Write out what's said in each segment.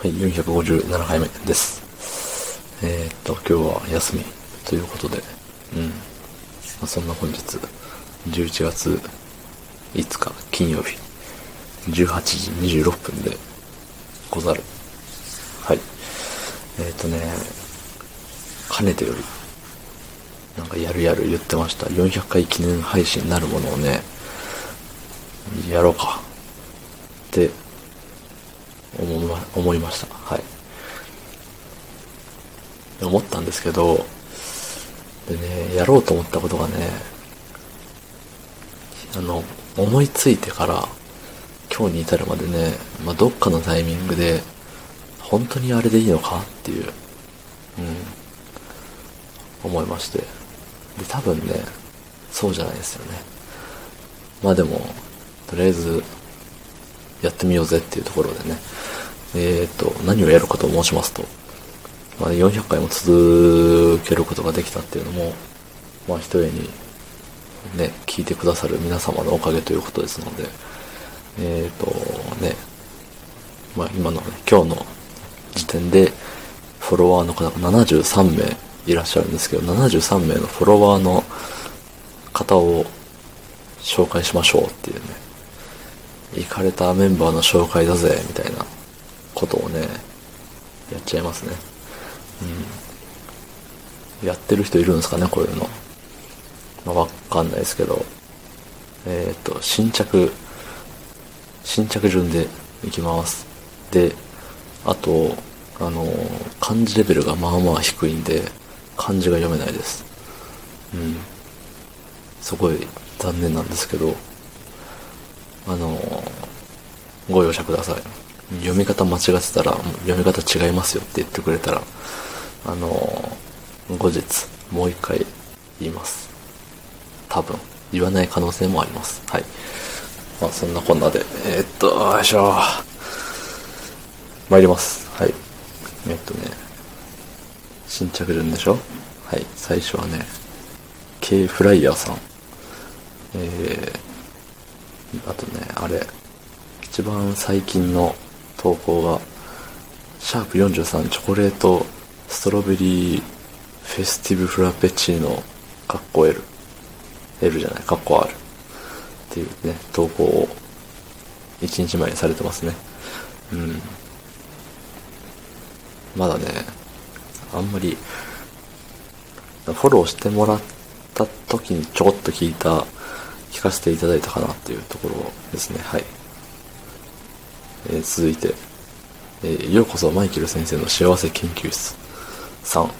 はい、457回目です。えー、っと、今日は休みということで、うん。まあ、そんな本日、11月5日金曜日、18時26分でござる。はい。えー、っとね、かねてより、なんかやるやる言ってました。400回記念配信になるものをね、やろうか。って思いま思いました。はい。思ったんですけど、でね、やろうと思ったことがね、あの、思いついてから、今日に至るまでね、まあ、どっかのタイミングで、本当にあれでいいのかっていう、うん、思いまして。で、多分ね、そうじゃないですよね。まあでも、とりあえず、やってみようぜっていうところでね、えっ、と、何をやるかと申しますと、まあ、400回も続けることができたっていうのも、まあ、一重に、ね、聞いてくださる皆様のおかげということですので、えっ、と、ね、まあ、今の、ね、今日の時点で、フォロワーの方が73名いらっしゃるんですけど、73名のフォロワーの方を紹介しましょうっていうね、行かれたメンバーの紹介だぜ、みたいなことをね、やっちゃいますね。うん。やってる人いるんですかね、こういうの。まあ、わかんないですけど。えっ、と、新着、新着順でいきます。で、あと、あの、漢字レベルがまあまあ低いんで、漢字が読めないです。うん。すごい残念なんですけど、あの、ご容赦ください。読み方間違ってたら、読み方違いますよって言ってくれたら、あの、後日、もう一回言います。多分、言わない可能性もあります。はい。まあ、そんなこんなで、えー、っと、よいしょ。参ります。はい。え、っとね、新着順でしょはい。最初はね、K フライヤーさん。えー、あとね、あれ、一番最近の投稿が、シャープ43チョコレートストロベリーフェスティブフラペチーノ、カッコ L。L じゃない、カッコ R。っていうね、投稿を一日前にされてますね。うん。まだね、あんまり、フォローしてもらった時にちょこっと聞いた、聞かせていただいたかなっていうところですね。はい。えー続いて、えーようこそマイケル先生の幸せ研究室3。はい。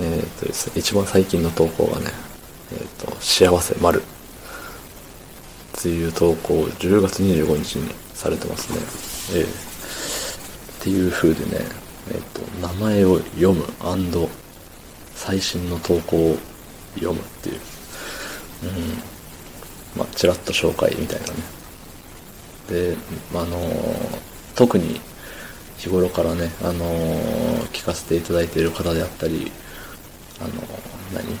えーっとですね、一番最近の投稿がね、えーっと、幸せ丸。っていう投稿を10月25日にされてますね。えーっていう風でね、えっと、名前を読む最新の投稿を読むっていう。うん。まあ、ちらっと紹介みたいなね。で、あのー特に日頃からね、あのー聞かせていただいている方であったり、あのー何？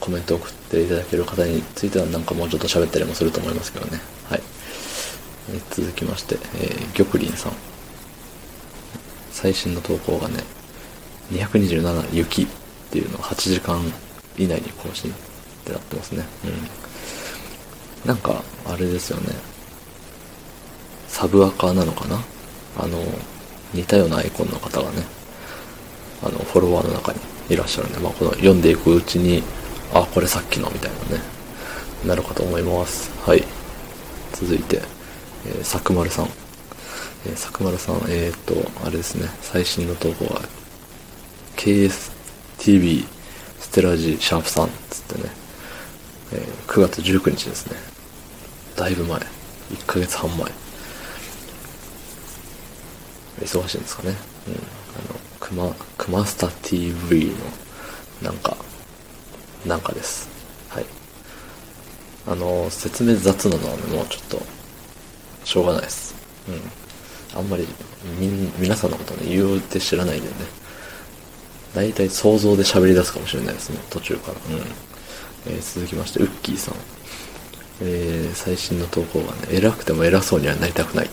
コメント送っていただける方についてはなんかもうちょっと喋ったりもすると思いますけどね。はい。え続きまして、えー、玉林さん。最新の投稿がね、227雪っていうのを8時間以内に更新ってなってますね。うん。なんか、あれですよね。サブアカなのかな？あの、似たようなアイコンの方がね、あの、フォロワーの中にいらっしゃるんで、まあ、この読んでいくうちに、あ、これさっきのみたいなね、なるかと思います。はい。続いて、えー、さくまるさん。えー、さくまるさん、えー、と、あれですね、最新の投稿は、KSTV ステラジシャープさんつってね、え9月19日ですね。だいぶ前。1ヶ月半前。忙しいんですかね。うん。あの、クマ、クマスタ TV の、なんか、なんかです。はい。あの、説明雑なのは、もうちょっと、しょうがないです。うん。あんまり、み、皆さんのことね、言うて知らないでね。大体想像で喋り出すかもしれないですね、途中から。うん。えー続きまして、ウッキーさん。えー最新の投稿がね、偉くても偉そうにはなりたくない。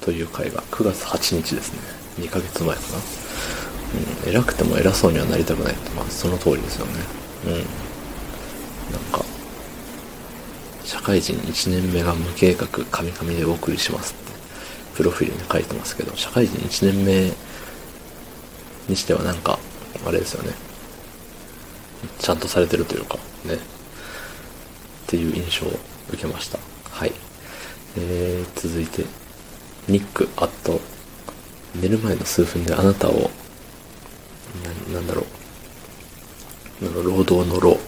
という回が9月8日ですね。2ヶ月前かな。うん、偉くても偉そうにはなりたくないって、まあその通りですよね。うん。なんか、社会人1年目が無計画、カミカミでお送りしますって、プロフィールに書いてますけど、社会人1年目にしてはなんか、あれですよね。ちゃんとされてるというか、ね。っていう印象を受けました。はい。えー、続いて、ニック、アット、寝る前の数分であなたを、な、なんだろう。の、労働の労、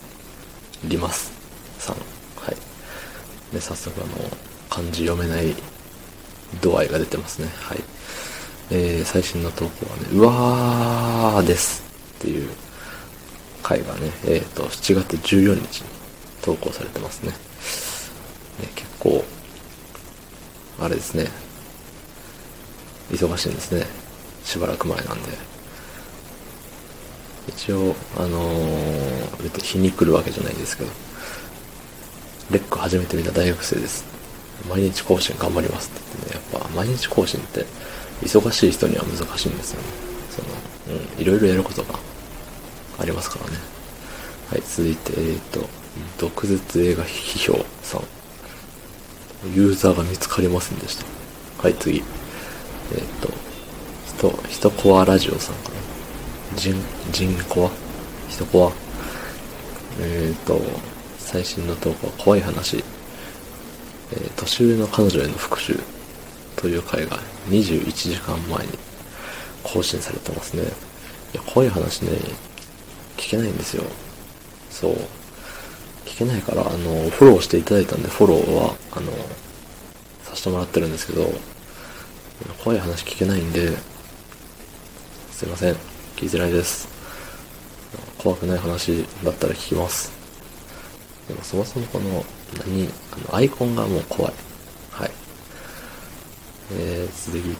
リマスさん。はい。で、早速あの、漢字読めない度合いが出てますね。はい。えー、最新の投稿はね、うわーですっていう回がね、えっ、ー、と、7月14日に投稿されてますね。ね結構、あれですね、忙しいんですね。しばらく前なんで。一応、あのー、日に来るわけじゃないですけど、レック始めてみた大学生です。毎日更新頑張りますって言ってね、やっぱ毎日更新って忙しい人には難しいんですよね。その、うん、いろいろやることがありますからね。はい、続いて、えっ、ー、と、毒舌映画批評さん。ユーザーが見つかりませんでした。はい、次。えっ、ー、と、人、人コアラジオさんかな。人、人コア？人コア？えっ、ー、と、最新の投稿は怖い話。えー、年上の彼女への復讐という回が21時間前に更新されてますね。いや、怖い話ね、聞けないんですよ。そう。聞けないから、あの、フォローしていただいたんで、フォローは、あの、させてもらってるんですけど、怖い話聞けないんで、すいません。聞きづらいです。怖くない話だったら聞きます。でもそもそもこの、何、あの、アイコンがもう怖い。はい。えー、次、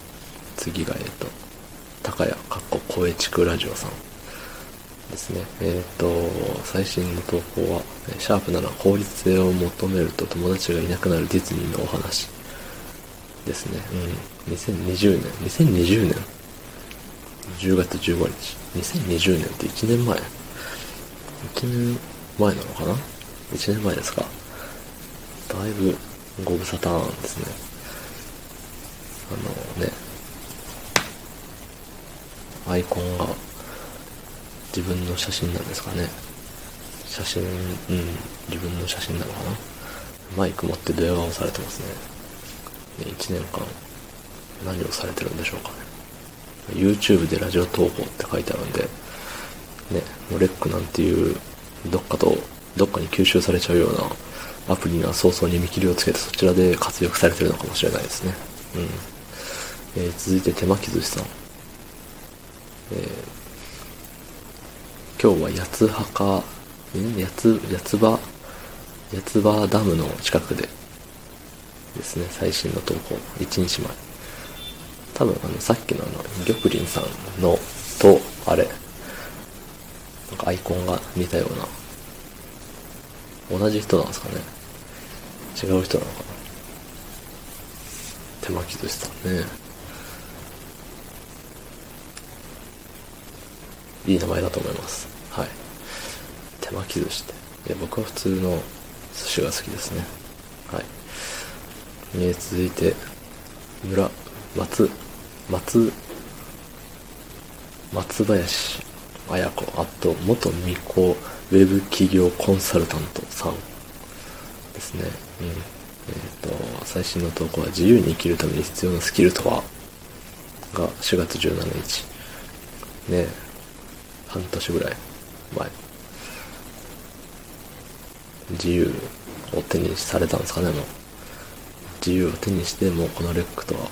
次が、えっと、高谷、かっこ声地区ラジオさん。ですね。えっ、ー、と、最新の投稿は、シャープなら効率性を求めると友達がいなくなるディズニーのお話ですね。うん。2020年、2020年 ?10 月15日。2020年って1年前 ?1 年前なのかな ?1 年前ですか。だいぶご無沙汰ですね。あのね、アイコンが自分の写真なんですかね。写真、うん、自分の写真なのかな。マイク持って電話をされてますね。ね1年間、何をされてるんでしょうかね。YouTube でラジオ投稿って書いてあるんで、ね、もうレックなんていう、どっかと、どっかに吸収されちゃうようなアプリには早々に見切りをつけてそちらで活躍されてるのかもしれないですね。うん。えー、続いて手巻き寿司さん。えー今日は八つ墓、八つ、八つ葉、八つ葉ダムの近くでですね、最新の投稿、1日前。多分あの、さっきのあの、玉林さんの、と、あれ、なんかアイコンが似たような、同じ人なんですかね。違う人なのかな。手巻き寿司さんね。いい名前だと思います。はい。手巻き寿司って。い、僕は普通の寿司が好きですね。はい。えー、続いて、村、松、松、松林綾子、あと、元未公ウェブ企業コンサルタントさんですね。うん。えっ、ー、と、最新の投稿は自由に生きるために必要なスキルとは？が4月17日。ね半年ぐらい前。自由を手にされたんですかね、もう。自由を手にして、もうこのレックとは、も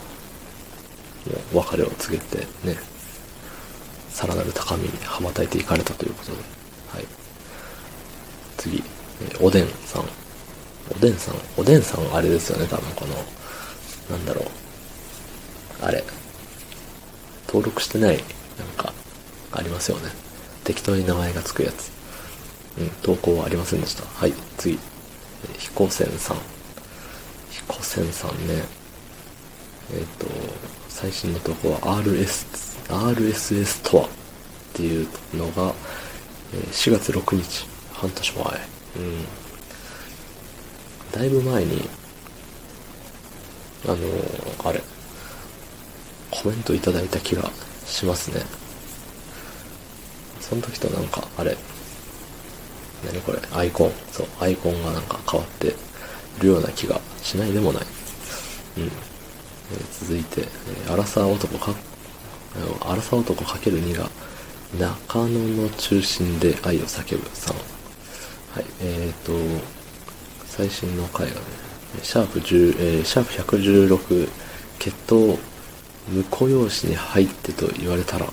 う別れを告げてね、さらなる高みに羽ばたいていかれたということで。はい。次、えおでんさん。おでんさん、おでんさんあれですよね、多分この、なんだろう。あれ。登録してない、なんか、ありますよね。適当に名前がつくやつ。うん、投稿はありませんでした。はい、次。彦仙さん。彦仙さんね。えっ、と、最新の投稿は RS、RSS とは？っていうのが、えー4月6日、半年前。うん。だいぶ前に、あのーあれ、コメントいただいた気がしますね。その時となんか、あれ、何これ、アイコン。そう、アイコンがなんか変わってるような気がしないでもない。うん。えー続いて、えー、アラサー男か、あのアラサー男かける2が、中野の中心で愛を叫ぶさん。はい、えーと、最新の回がね、シャープ10、えーシャープ116、決闘、婿養子に入ってと言われたら、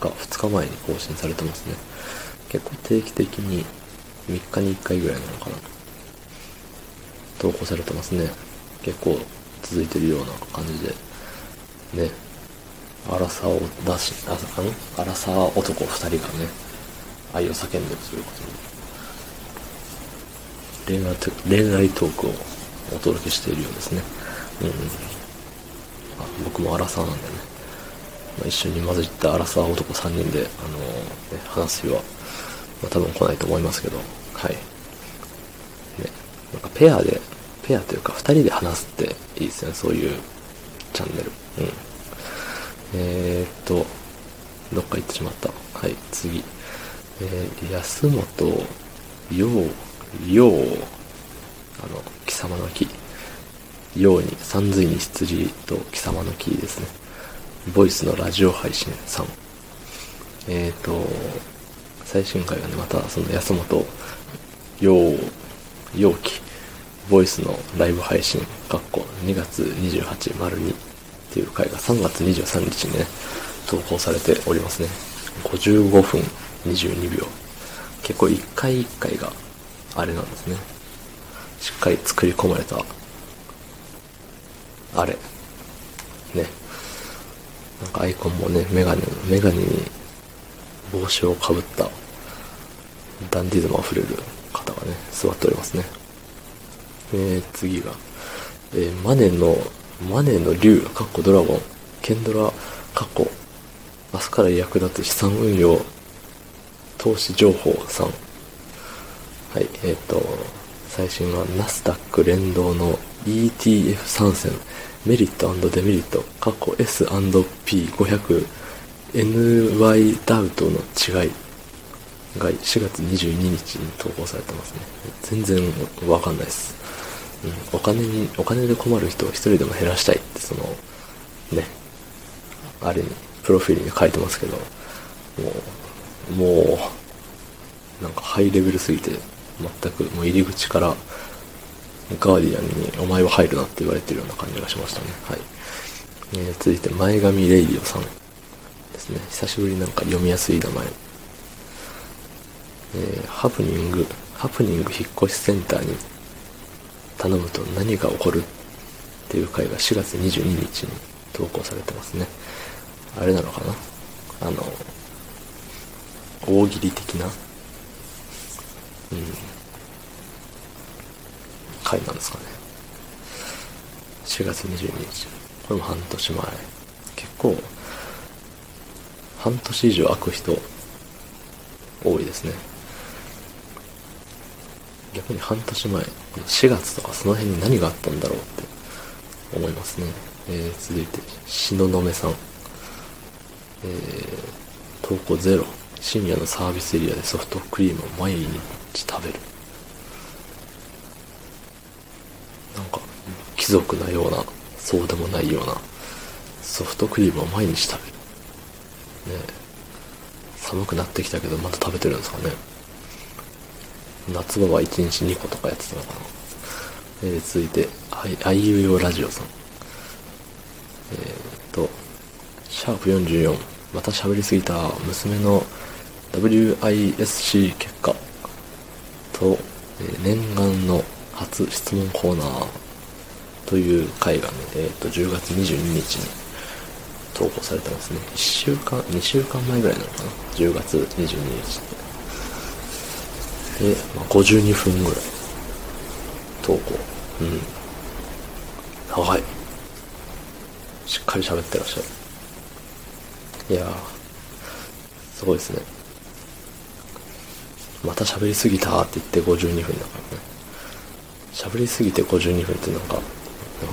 が2日前に更新されてますね。結構定期的に3日に1回ぐらいなのかな。投稿されてますね。結構続いてるような感じで、ね、アラサーを出し、ああのアラサー男2人がね、愛を叫んでるということで、恋愛ト恋愛トークをお届けしているようですね。うんうん。あ僕もアラサーなんでね、まあ、一緒に混じったアラサー男3人で、あのね、話す日は、まあ、多分来ないと思いますけど、はい。ね、なんかペアで、ペアというか2人で話すっていいですね、そういうチャンネル。うん。えー、っと、どっか行ってしまった。はい、次。えー、安本陽、陽、あの、貴様の木。陽に、三髄に羊と貴様の木ですね。ボイスのラジオ配信さん。えー、と、最新回がね、またその安本陽、陽気、ボイスのライブ配信、かっこ2月28丸2っていう回が3月23日にね、投稿されておりますね。55分22秒。結構1回1回があれなんですね。しっかり作り込まれた、あれ。ね。なんかアイコンもね、メガネ、メガネに帽子をかぶったダンディズム溢れる方がね、座っておりますね。えー、次が、えーマネの、マネの竜、かっこドラゴン、ケンドラ、かっこ、明日から役立つ資産運用、投資情報さん。はい、えっ、と、最新はナスダック連動の ETF 参戦、メリットデメリット、過去 S&P500、NY ダウトの違いが4月22日に投稿されてますね。全然わかんないです。うん、お金に、お金で困る人を一人でも減らしたいって、その、ね、あれに、プロフィールに書いてますけど、もう、もう、なんかハイレベルすぎて、全くもう入り口から、ガーディアンにお前は入るなって言われてるような感じがしましたね。はい。えー、続いて、前髪レイディオさんですね。久しぶりなんか読みやすい名前。えーハプニング、ハプニング引っ越しセンターに頼むと何が起こるっていう回が4月22日に投稿されてますね。あれなのかな？あの、大喜利的な、うん、回なんですかね。4月22日。これも半年前。結構、半年以上空く人、多いですね。逆に半年前、4月とかその辺に何があったんだろうって思いますね。えー、続いて、東雲さん。えー、投稿ゼロ。深夜のサービスエリアでソフトクリームを毎日食べる。なんか、貴族なような、そうでもないような、ソフトクリームを毎日食べる。ね寒くなってきたけど、また食べてるんですかね。夏場は1日2個とかやってたのかな。えー、続いて、あい、あいうよラジオさん。えー、っと、シャープ44、また喋りすぎた娘の WISC 結果と、えー念願の初質問コーナーという回がね、えーっと、10月22日に投稿されてますね。1週間、2週間前ぐらいなのかな？10月22日って。で、まあ、52分ぐらい投稿。うん。長い。しっかり喋ってらっしゃる。いや、すごいですね。また喋りすぎたって言って52分だからね。喋りすぎて52分ってなんか、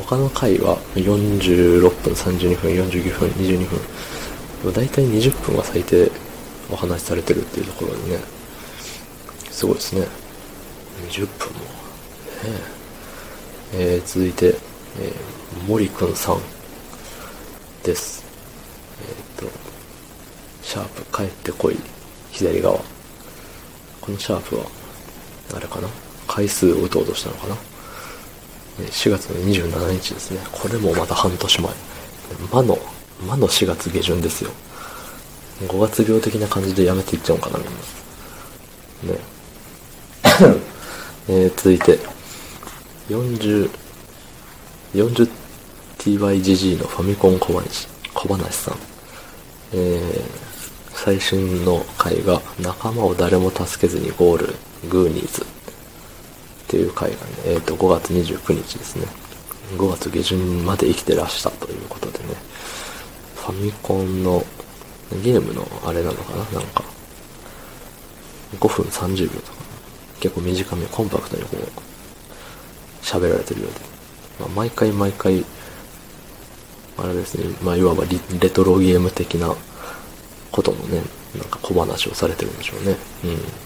他の回は46分、32分、42分、22分。だいたい20分は最低お話しされてるっていうところにね、すごいですね。20分も。ねえー、続いて、えー、森くんさんです。えっ、と、シャープ帰ってこい、左側。このシャープは、あれかな？回数を打とうとしたのかな4月の27日ですね。これもまた半年前。魔の、魔の4月下旬ですよ。5月病的な感じでやめていっちゃうかな、みんな。ね。えー、続いて、40、40TYGG のファミコン小話、小話さん。えー、最新の回が仲間を誰も助けずにゴール、グーニーズ。っていう回がね、えっ、ー、と、5月29日ですね。5月下旬まで生きてらしたということでね、ファミコンのゲームのあれなのかな？なんか、5分30秒とか、結構短め、コンパクトにこう、喋られてるようで、まあ、毎回毎回、あれですね、まあ、いわばレトロゲーム的なことのね、なんか小話をされてるんでしょうね。うん。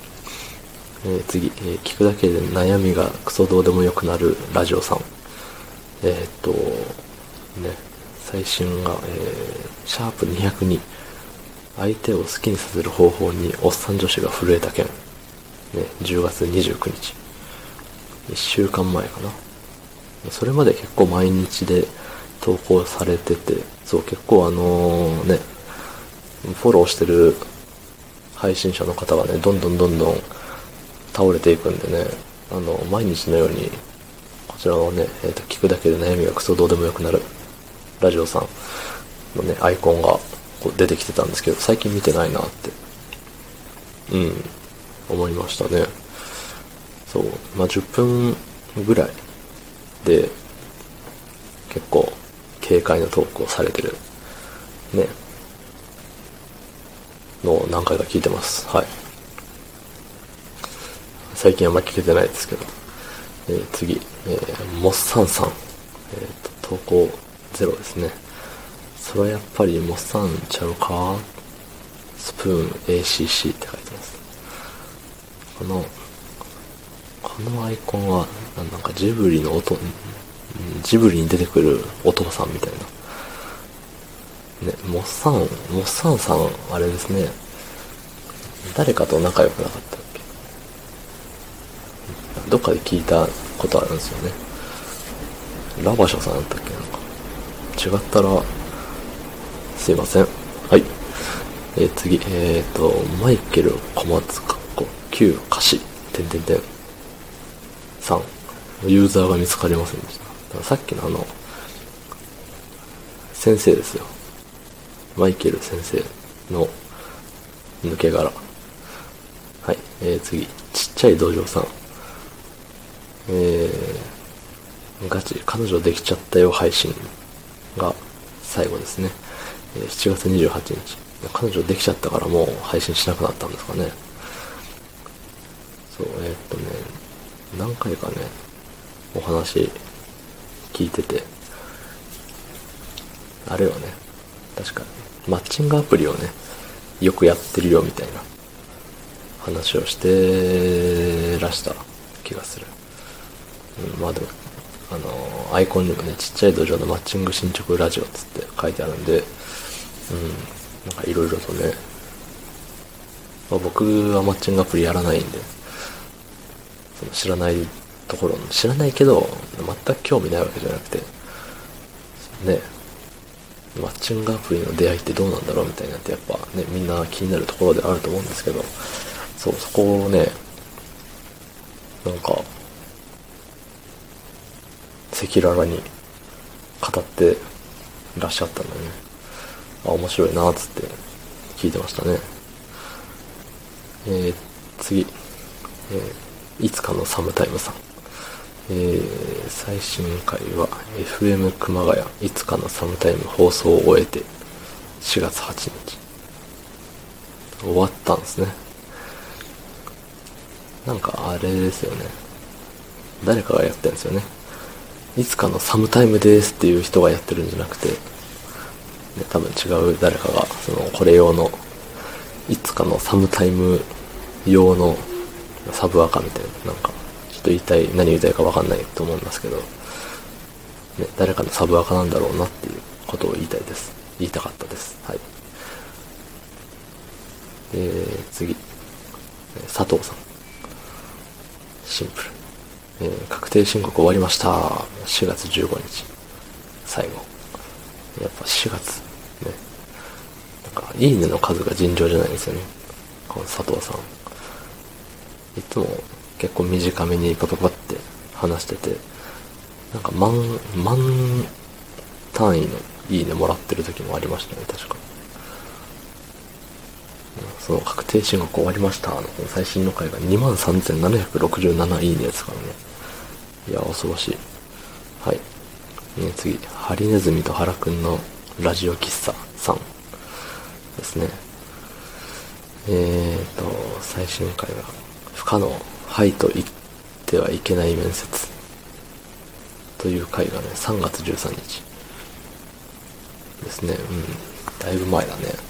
えー、次、えー、聞くだけで悩みがクソどうでもよくなるラジオさん。えー、っと、ね、最新が、えー、シャープ202。相手を好きにさせる方法におっさん女子が震えた件。ね、10月29日。1週間前かな。それまで結構毎日で投稿されてて、そう結構あのね、フォローしてる配信者の方がね、どんどんどんどん倒れていくんでね、あの、毎日のように、こちらのね、えっ、ー、と、聞くだけで悩みがクソどうでもよくなる、ラジオさんのね、アイコンがこう出てきてたんですけど、最近見てないなって、うん、思いましたね。そう、まあ、10分ぐらいで、結構、軽快なトークをされてる、ね、のを何回か聞いてます。はい。最近あんま聞けてないですけど。えー、次、えー、モッサンさん。えっ、ー、と、投稿ゼロですね。それはやっぱりモッサンちゃうか？スプーン ACC って書いてます。この、このアイコンは、なんかジブリの音、ジブリに出てくるお父さんみたいな。ね、モッサン、モッサンさん、あれですね。誰かと仲良くなかったどっかで聞いたことあるんですよね。ラバショさんだったっけ？なんか。違ったら、すいません。はい。えー、次、えっ、ー、と、マイケル小松かっこ旧歌詞、てんてんてん。さん。ユーザーが見つかりませんでした。さっきのあの、先生ですよ。マイケル先生の抜け殻。はい。えー、次、ちっちゃい道場さん。えー、ガチ、彼女できちゃったよ配信が最後ですね。え、7月28日。彼女できちゃったからもう配信しなくなったんですかね。そう、えー、っとね、何回かね、お話聞いてて、あれはね、確かに、マッチングアプリをね、よくやってるよみたいな話をしてらした気がする。うん、まあでも、あのアイコンにもね、ちっちゃい土壌のマッチング進捗ラジオつって書いてあるんで、うん、なんかいろいろとね、まあ、僕はマッチングアプリやらないんで、その知らないところ、知らないけど、全く興味ないわけじゃなくて、ね、マッチングアプリの出会いってどうなんだろうみたいなってやっぱね、みんな気になるところであると思うんですけど、そう、そこをね、なんか、赤裸々に語ってらっしゃったんでね、あ、面白いな、つって聞いてましたね。えー、次、えー、いつかのサムタイムさん。えー、最新回は FM 熊谷いつかのサムタイム放送を終えて4月8日。終わったんですね。なんかあれですよね。誰かがやってるんですよね。いつかのサムタイムですっていう人がやってるんじゃなくて、ね、多分違う誰かがそのこれ用のいつかのサムタイム用のサブアカみたいななんかちょっと言いたい何言いたいか分かんないと思いますけど、ね、誰かのサブアカなんだろうなっていうことを言いたいです。言いたかったです。はい。で次。佐藤さん。シンプル、えー、確定申告終わりました。4月15日。最後。やっぱ4月。ね。なんかいいねの数が尋常じゃないんですよね。この佐藤さん。いつも結構短めにパパパって話しててなんか万万単位のいいねもらってる時もありましたね確か。その確定申告終わりましたの最新の回が23,767いいねですからね。いや恐ろしい。はい、ね、次。ハリネズミと原くんのラジオ喫茶さんですね。えーと最新回が不可能。はいと言ってはいけない面接。という回がね3月13日ですね。うん。だいぶ前だね。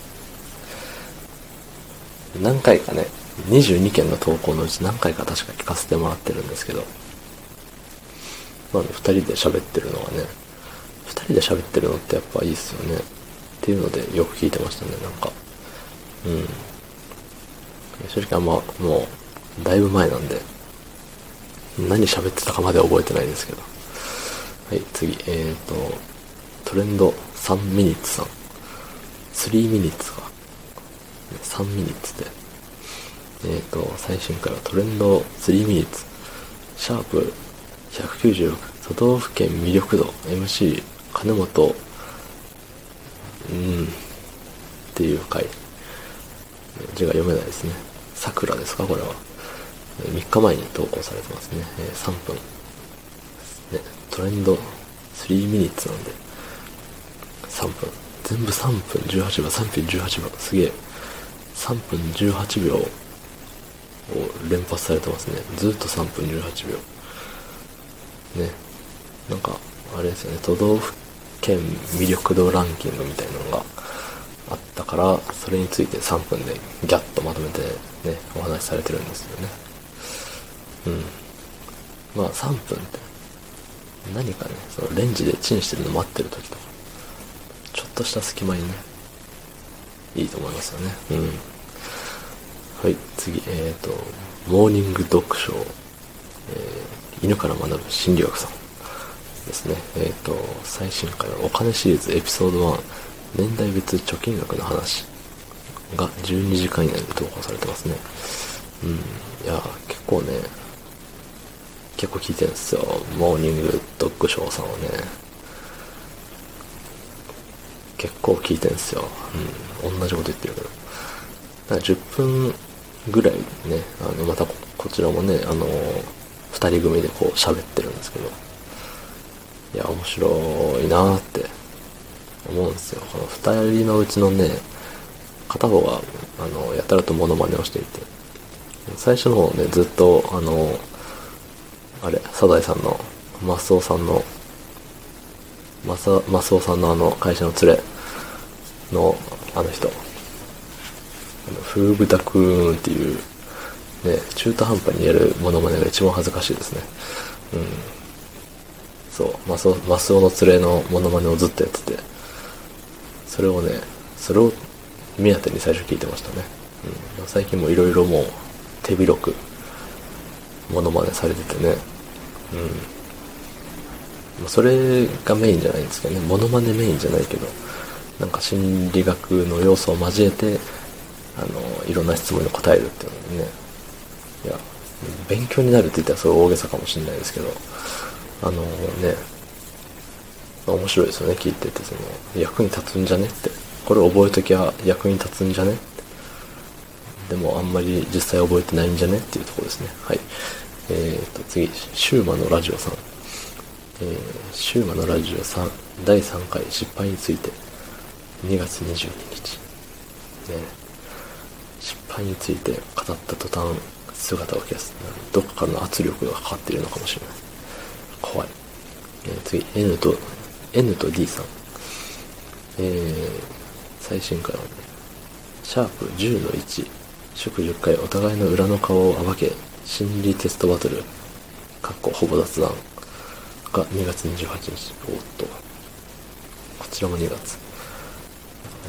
何回かね、22件の投稿のうち何回か確か聞かせてもらってるんですけど、まあね、2人で喋ってるのはね、2人で喋ってるのってやっぱいいっすよね。っていうのでよく聞いてましたね、なんか。うん。正直あんま、もう、だいぶ前なんで、何喋ってたかまで覚えてないですけど。はい、次、えーと、トレンド3ミニッツさん。3ミニッツか。3ミニッツで、えっ、ー、と、最新回はトレンド3ミニッツ、シャープ196、都道府県魅力度、MC、金本、うん、っていう回。字が読めないですね。桜ですか、これは。3日前に投稿されてますね。え3分。ね、トレンド3ミニッツなんで、3分。全部3分18秒、3分18秒。すげえ。3分18秒を連発されてますねずっと3分18秒ね。なんかあれですよね。都道府県魅力度ランキングみたいなのがあったからそれについて3分でギャッとまとめてねお話しされてるんですよね。うん。まあ3分って何かねそのレンジでチンしてるの待ってる時とかちょっとした隙間にねいいと思いますよね。うん。はい、次、えっ、ー、と、モーニング読書、えー、犬から学ぶ心理学さんですね。えっ、ー、と、最新回はお金シリーズエピソード1、年代別貯金額の話が12時間以内で投稿されてますね。うん、いや、結構ね、結構聞いてるんですよ。モーニング読書さんはね。結構聞いてるんすよ。うん。同じこと言ってるけど。だから10分ぐらいね、あの、またこちらもね、あの、二人組でこう喋ってるんですけど、いや、面白いなーって。思うんですよ。この二人のうちのね、片方が、あの、やたらとモノマネをしていて、最初の方ね、ずっと、あの、あれ、サザエさんの、マスオさんのマサ、マスオさんのあの会社の連れのあの人、あの、フーブタクーンっていう、ね、中途半端にやるモノマネが一番恥ずかしいですね。うん。そう、マスオ、マスオの連れのモノマネをずっとやってて、それをね、それを目当てに最初聞いてましたね。うん。最近もいろいろもう手広くモノマネされててね、うん。それがメインじゃないんですけどねモノマネメインじゃないけどなんか心理学の要素を交えてあのいろんな質問に答えるっていうのねいや勉強になるって言ったらそれ大げさかもしれないですけどあのね面白いですよね聞いててその役に立つんじゃねって。これ覚えときゃ役に立つんじゃねって。でもあんまり実際覚えてないんじゃねっていうところですね。はい。えー、と、次、シューマのラジオさん。えー、シューマのラジオさん、第3回失敗について、2月22日。ね、失敗について語った途端、姿を消す。どこかの圧力がかかっているのかもしれない。怖い。えー、次、N と、N と D さん。えー、最新回はね、シャープ10の1、祝10回お互いの裏の顔を暴け、心理テストバトル、かっこほぼ雑談が2月28日。おっと。こちらも2月。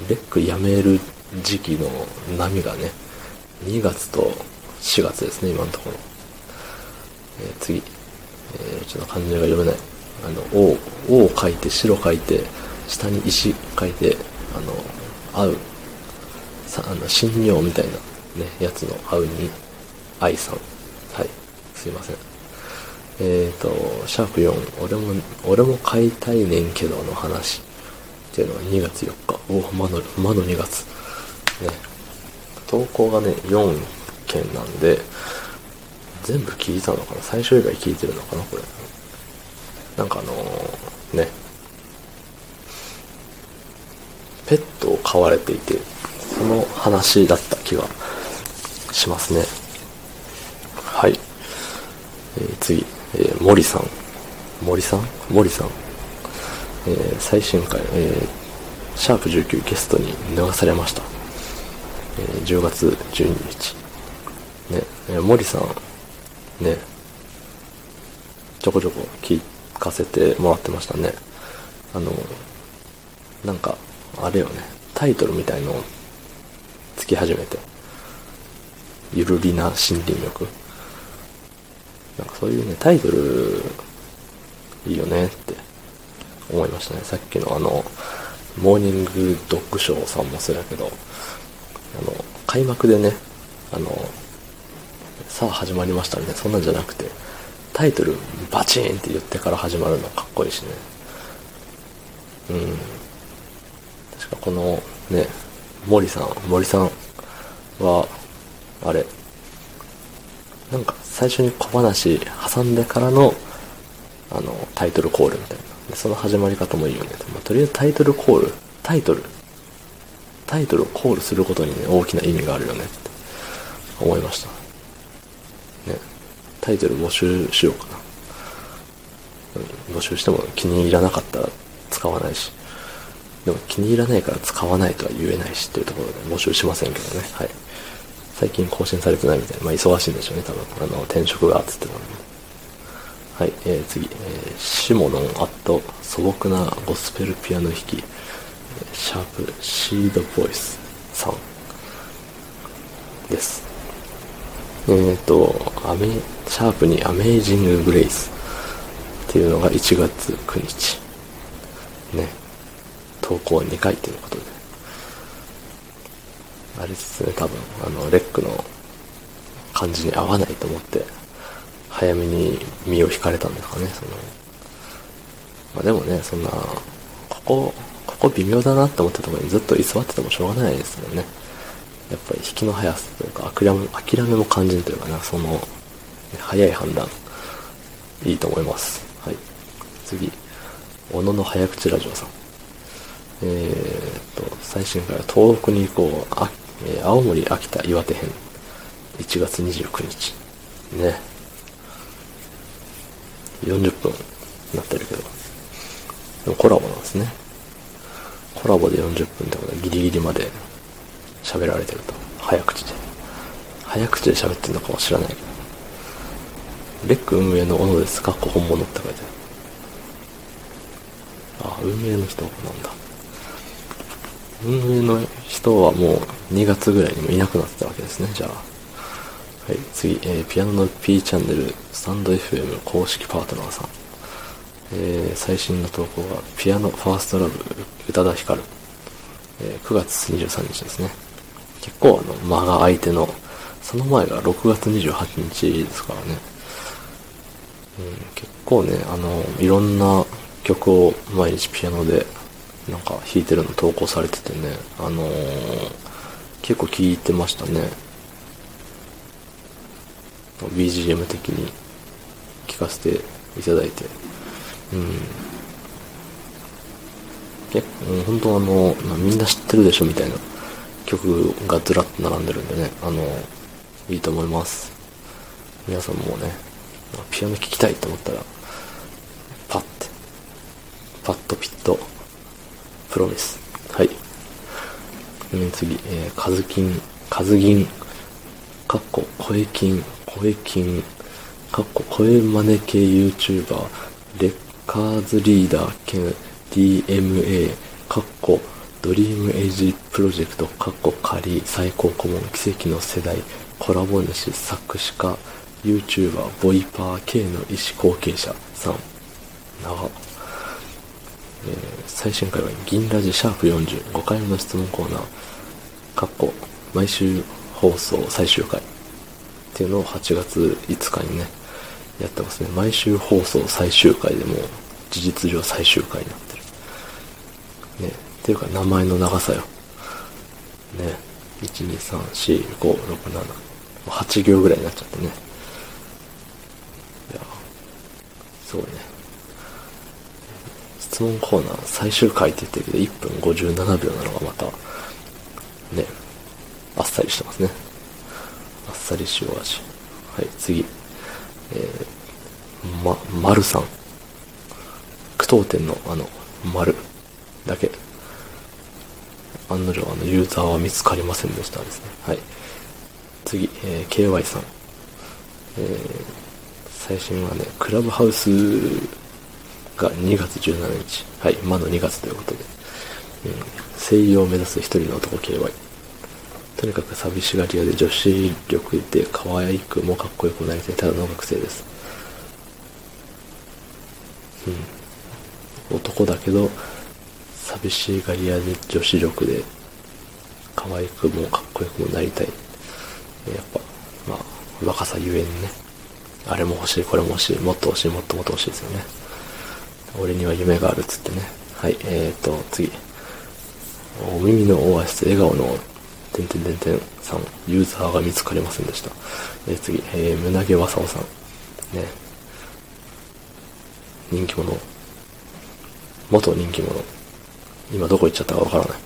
レックやめる時期の波がね、2月と4月ですね、今のところ。えー、次。えー、ちょっと漢字が読めない。あの、O、O を書いて、白書いて、下に石書いて、あの、合う、さ、あの、新尿みたいなね、やつの合うに、愛さん。はい。すいません。えっ、ー、と、シャープ4、俺も、俺も買いたいねんけどの話。っていうのが2月4日。おお、まだ、まだ2月。ね。投稿がね、4件なんで、全部聞いたのかな？最初以外聞いてるのかな？これ。なんかあのー、ね。ペットを飼われていて、その話だった気がしますね。はい。えー、次、えー、森さん。森さん？森さん。えー、最新回、えー、シャープ19ゲストに流されました。えー、10月12日。えー、森さん、ね、ちょこちょこ聞かせてもらってましたね。あの、なんか、あれよね、タイトルみたいのをつき始めて、ゆるりな森林浴。なんかそういうね、タイトル、いいよねって思いましたね。さっきのあの、モーニングドッグショーさんもそうだけど、あの、開幕でね、あの、さあ始まりましたね。そんなんじゃなくて、タイトルバチーンって言ってから始まるのかっこいいしね。うん。確かこのね、森さん、森さんは、あれ、なんか最初に小話挟んでからの、あの、タイトルコールみたいな。でその始まり方もいいよね。まあ、とりあえずタイトルコール、タイトル、タイトルをコールすることにね、大きな意味があるよねって思いました。タイトル募集しようかな。募集しても気に入らなかったら使わないし。でも気に入らないから使わないとは言えないしっていうところで募集しませんけどね。はい。最近更新されてないみたいな。まあ忙しいんでしょうね、多分。あの、転職が、つってたので。はい、えー、次。えー、シモノンアット素朴なゴスペルピアノ弾き、シャープシードボイスさんです。えっ、ー、と、アメ、シャープにアメイジンググレイスっていうのが1月9日。ね。投稿2回ということで。あれですね、多分、あの、レックの感じに合わないと思って、早めに身を引かれたんですかね、その。まあでもね、そんな、ここ、ここ微妙だなって思ったところにずっと居座っててもしょうがないですもんね。やっぱり引きの速さというか、諦め、諦めも感じるというかな、その、早い判断、いいと思います。はい。次、小野の早口ラジオさん。えー、っと、最新回は東北に行こう、あ、えー、青森、秋田、岩手編。1月29日。ね。40分なってるけど。でもコラボなんですね。コラボで40分ってことはギリギリまで喋られてると。早口で。早口で喋ってるのかも知らないけど。レック運営の小野です。か？っこ本物って書いてある。あ、運営の人なんだ。運営の人はもう2月ぐらいにもいなくなってたわけですね、じゃあ。はい、次、えー、ピアノの P チャンネル、スタンド FM 公式パートナーさん。えー、最新の投稿が、ピアノファーストラブ、宇多田ヒカル。え、9月23日ですね。結構あの、間が相手の、その前が6月28日ですからね。うん、結構ね、あの、いろんな曲を毎日ピアノでなんか弾いてるの投稿されててね、あのー、結構聴いてましたね。BGM 的に。聴かせていただいて、うん。結構、本当あの、みんな知ってるでしょみたいな曲がずらっと並んでるんでね、あの、いいと思います。皆さんもね、ピアノ聴きたいと思ったら、パッて、パッとピッと、プロミス。はい。次、えー、カズキン、カズギン、かっこ、声金、声金、かっこ、声真似系 YouTuber、レッカーズリーダー兼 DMA、かっこ、ドリームエイジプロジェクト、かっこ仮、最高顧問、奇跡の世代、コラボ主、作詞家、YouTuber、ボイパー K の意思後継者さん、長、えー、最新回は銀ラジシャープ40、5回目の質問コーナー、かっこ、毎週放送最終回っていうのを8月5日にね、やってますね。毎週放送最終回でも事実上最終回になってる。ね。っていうか名前の長さよ。ね。1、2、3、4、5、6、7。8行ぐらいになっちゃってね。いや、すごいね。質問コーナー最終回って言ってるけど1分57秒なのがまた、ね、あっさりしてますね。あっさり塩味。はい、次。えー、ま、丸さん。句読点のあの、丸だけ。案の定あのユーザーは見つかりませんでしたですね。はい。次、えー、KY さん。えー、最新はね、クラブハウスが2月17日。はい、まだ2月ということで。うん、声優を目指す一人の男 KY。とにかく寂しがり屋で女子力で可愛くもかっこよくなりたいただの学生です。うん。男だけど、寂しいがり屋で女子力で可愛くもかっこよくもなりたい。やっぱ、まあ、若さゆえにね。あれも欲しい、これも欲しい、もっと欲しい、もっともっと欲しいですよね。俺には夢があるっつってね。はい、えーと、次。お耳のオアシス、笑顔のてんてんてんてんさん、ユーザーが見つかりませんでした。えー、次、えー、胸毛わさおさん。ね。人気者。元人気者。今どこ行っちゃったかわからない。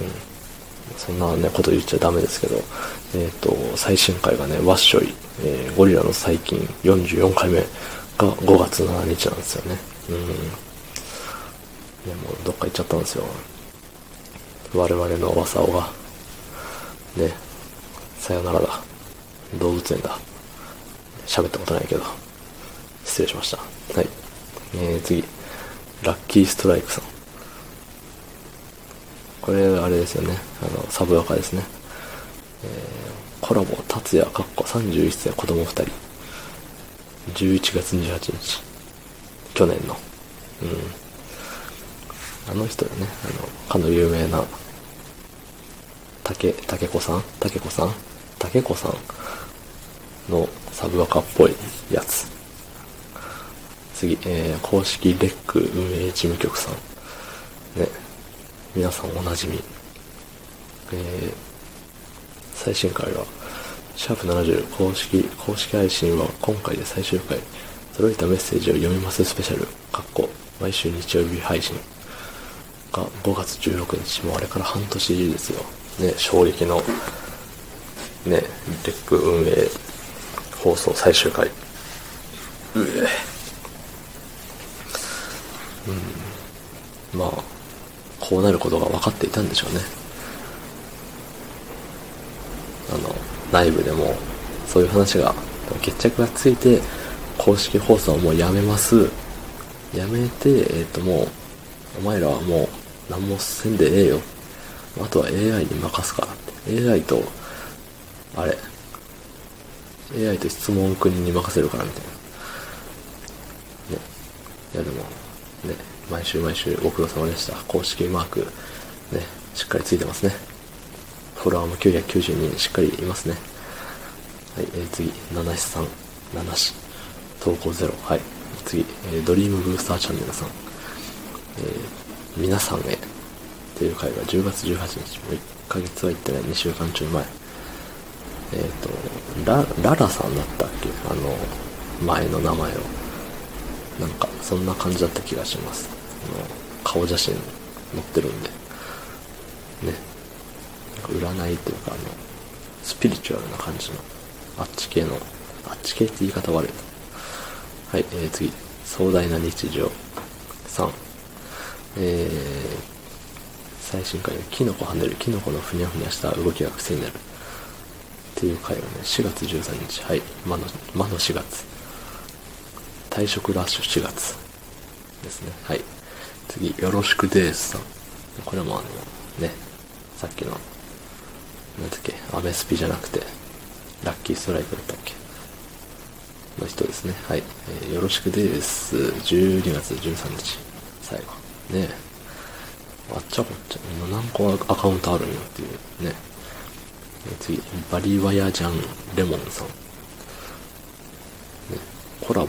うん。そんなね、こと言っちゃダメですけど、えっ、ー、と、最新回がね、ワッショイ、えー、ゴリラの最近44回目が5月7日なんですよね。うん。ね、もどっか行っちゃったんですよ。我々のわさおが。ね、さよならだ。動物園だ。喋ったことないけど。失礼しました。はい。えー、次。ラッキーストライクさん。これ、あれですよね。あの、サブアカですね。えー、コラボ、達也、かっこ31歳、子供2人。11月28日。去年の。うん。あの人だね。あの、かの有名な竹、竹子さん？竹子さん？竹子さんのサブアカっぽいやつ。次、えー、公式レック運営事務局さん。ね。皆さんおなじみ。えー、最新回は、シャープ70公式、公式配信は今回で最終回。届いたメッセージを読みますスペシャル。かっこ、毎週日曜日配信。が5月16日。もうあれから半年ですよ。ね、衝撃の、ね、レック運営放送最終回。うえ。うん。まあ、こうなることが分かっていたんでしょうね。あの、内部でも、そういう話が、決着がついて、公式放送はもうやめます。やめて、えっ、ー、ともう、お前らはもう、何もせんでええよあとは AI に任すから。AI と、あれ、AI と質問を国に任せるからみたいな。ね。いやでも、ね、毎週毎週ご苦労様でした。公式マーク、ね、しっかりついてますね。フォロワーも990人しっかりいますね。はい、えー、次、七しさん、七し、投稿ゼロ。はい、次、えー、ドリームブースターチャンネルさん。えー、皆さんへ、っていう回が10月18日、もう1ヶ月は行ってない、2週間ちょい前。えっ、ー、と、ラ、ララさんだったっけ？あの、前の名前を。なんか、そんな感じだった気がします。顔写真載ってるんで。ね。なんか占いっていうか、あの、スピリチュアルな感じの、あっち系の、あっち系って言い方悪い。はい、えー、次。壮大な日常。3。えー、最新回でキノコ跳ねる、キノコのふにゃふにゃした動きが癖になる。っていう回をね、4月13日。はい、魔の、魔の4月。退職ラッシュ4月。ですね。はい。次、よろしくですさん。これもあの、ね、さっきの、なんだっけ、アメスピじゃなくて、ラッキーストライクだったっけ？の人ですね。はい。えーよろしくです。12月13日。最後。ねあっちゃこっちゃ、今何個アカウントあるんよっていうね。え次、バリワヤジャンレモンさん。ね、コラボ。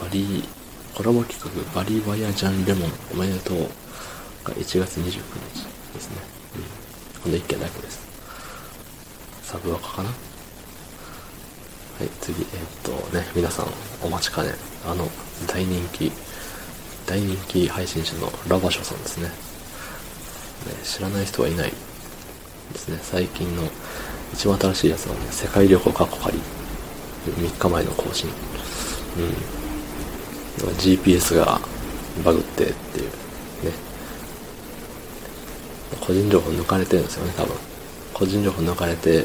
バリ、コラボ企画、バリワヤジャンレモンおめでとうが1月29日ですね。うん。この1件だけです。サブアカかな？はい、次、えーっとね、皆さんお待ちかね、あの、大人気、大人気配信者のラバショさんですね。ね知らない人はいないですね。最近の一番新しいやつはね、世界旅行過去仮。3日前の更新。うん。GPS がバグってっていう、ね。個人情報抜かれてるんですよね、多分。個人情報抜かれて、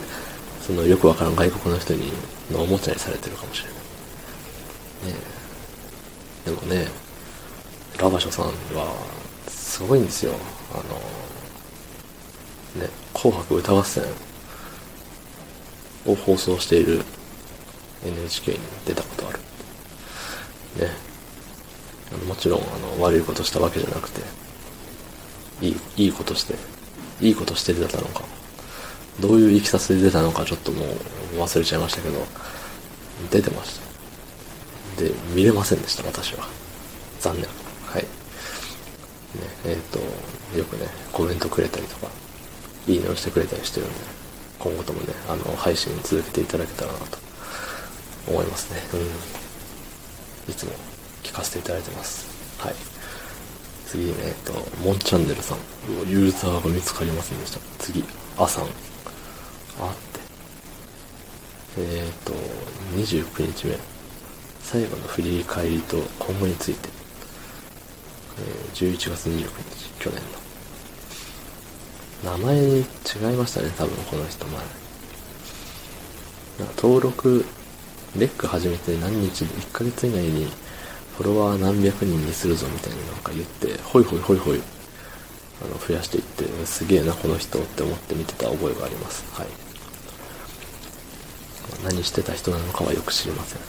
そのよくわからん外国の人に、のおもちゃにされてるかもしれない。ねでもね、ラバショさんは、すごいんですよ。あの、ね、紅白歌合戦を放送している NHK に出たことある。ね。もちろん、あの、悪いことしたわけじゃなくて、いい、いいことして、いいことして出たのか、どういういきさつで出たのかちょっともう忘れちゃいましたけど、出てました。で、見れませんでした、私は。残念。はい。ね、えっ、と、よくね、コメントくれたりとか、いいねをしてくれたりしてるんで、今後ともね、あの、配信続けていただけたらなと思いますね。うん。いつも聞かせていただいてます。はい。次、えっと、モンチャンネルさん。ユーザーが見つかりませんでした。次、アさん。あって。えっ、と、29日目。最後の振り返りと今後について。えー11月29日、去年の。名前違いましたね、多分この人前。登録、レック始めて何日、1ヶ月以内にフォロワー何百人にするぞみたいななんか言って、ほいほいほいほい、あの、増やしていって、すげえな、この人って思って見てた覚えがあります。はい。何してた人なのかはよく知りません。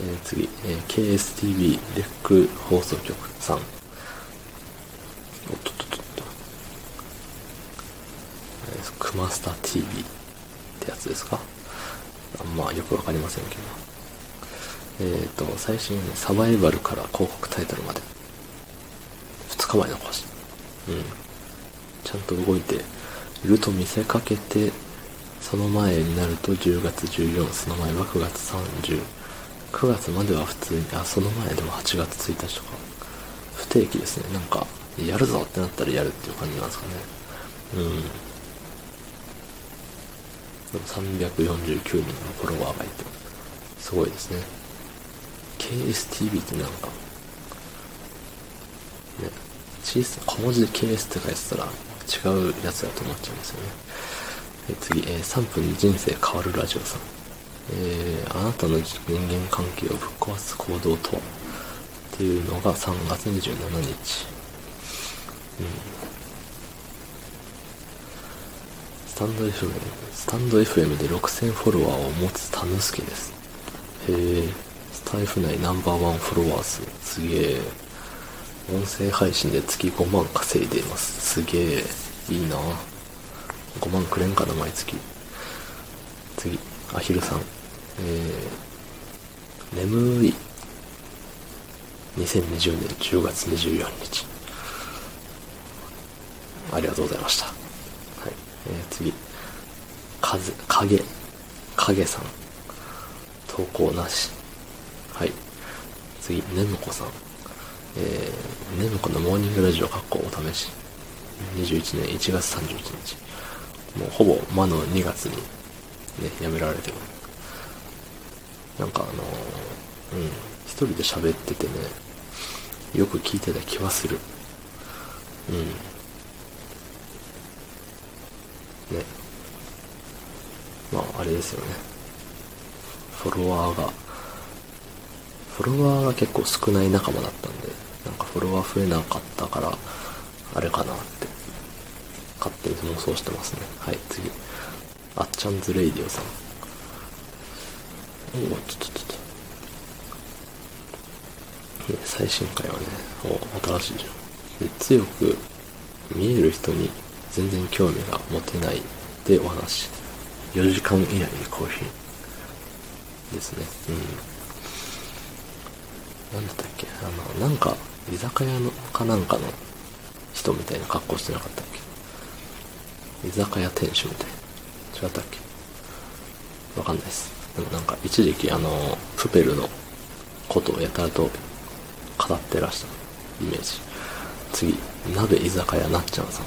えー次、えー KSTV レック放送局さん。おっとっとっとっと。えークマスタ TV ってやつですか？あんまよくわかりませんけど。えっ、と、最新ね、サバイバルから広告タイトルまで。2日前の更新。うん。ちゃんと動いていると見せかけて、その前になると10月14、その前は9月30。9月までは普通に、あ、その前でも8月1日とか、不定期ですね。なんか、やるぞってなったらやるっていう感じなんですかね。うん。でも349人のフォロワーがいて、すごいですね。KSTV ってなんか、ね、小さ小文字で KS って書いてたら違うやつだと思っちゃうんですよね。え次、えー3分で人生変わるラジオさん。えーあなたの人間関係をぶっ壊す行動とは？っていうのが3月27日。うんスタンド FM、スタンド FM で6000フォロワーを持つタヌスケです。へえ、スタイフ内ナンバーワンフォロワー数。すげえ。音声配信で月5万稼いでいます。すげえ。いいな5万くれんかな、毎月。次、アヒルさん。えー、眠い。2020年10月24日。ありがとうございました。はい。えー、次。風、影、影さん。投稿なし。はい。次、ねむこさん。えー、ねむこのモーニングラジオ、かっこお試し。21年1月31日。もうほぼ魔の2月にね、やめられてる。なんかあのー、うん、一人で喋っててね、よく聞いてた気はする。うん。ね。まあ、あれですよね。フォロワーが、フォロワーが結構少ない仲間だったんで、なんかフォロワー増えなかったから、あれかなって、勝手に妄想してますね。はい、次。あっちゃんズレイディオさん。おお、ちょっとちょっと。ね、最新回はね、お、新しいじゃん。で強く見える人に全然興味が持てないでお話。4時間以内にコーヒーですね。うん。なんだったっけ？あの、なんか、居酒屋のかなんかの人みたいな格好してなかったっけ？居酒屋店主みたいな。違ったっけ？わかんないです。でもなんか一時期あの、プペルのことをやたらと語ってらしたイメージ。次、鍋居酒屋なっちゃんさん。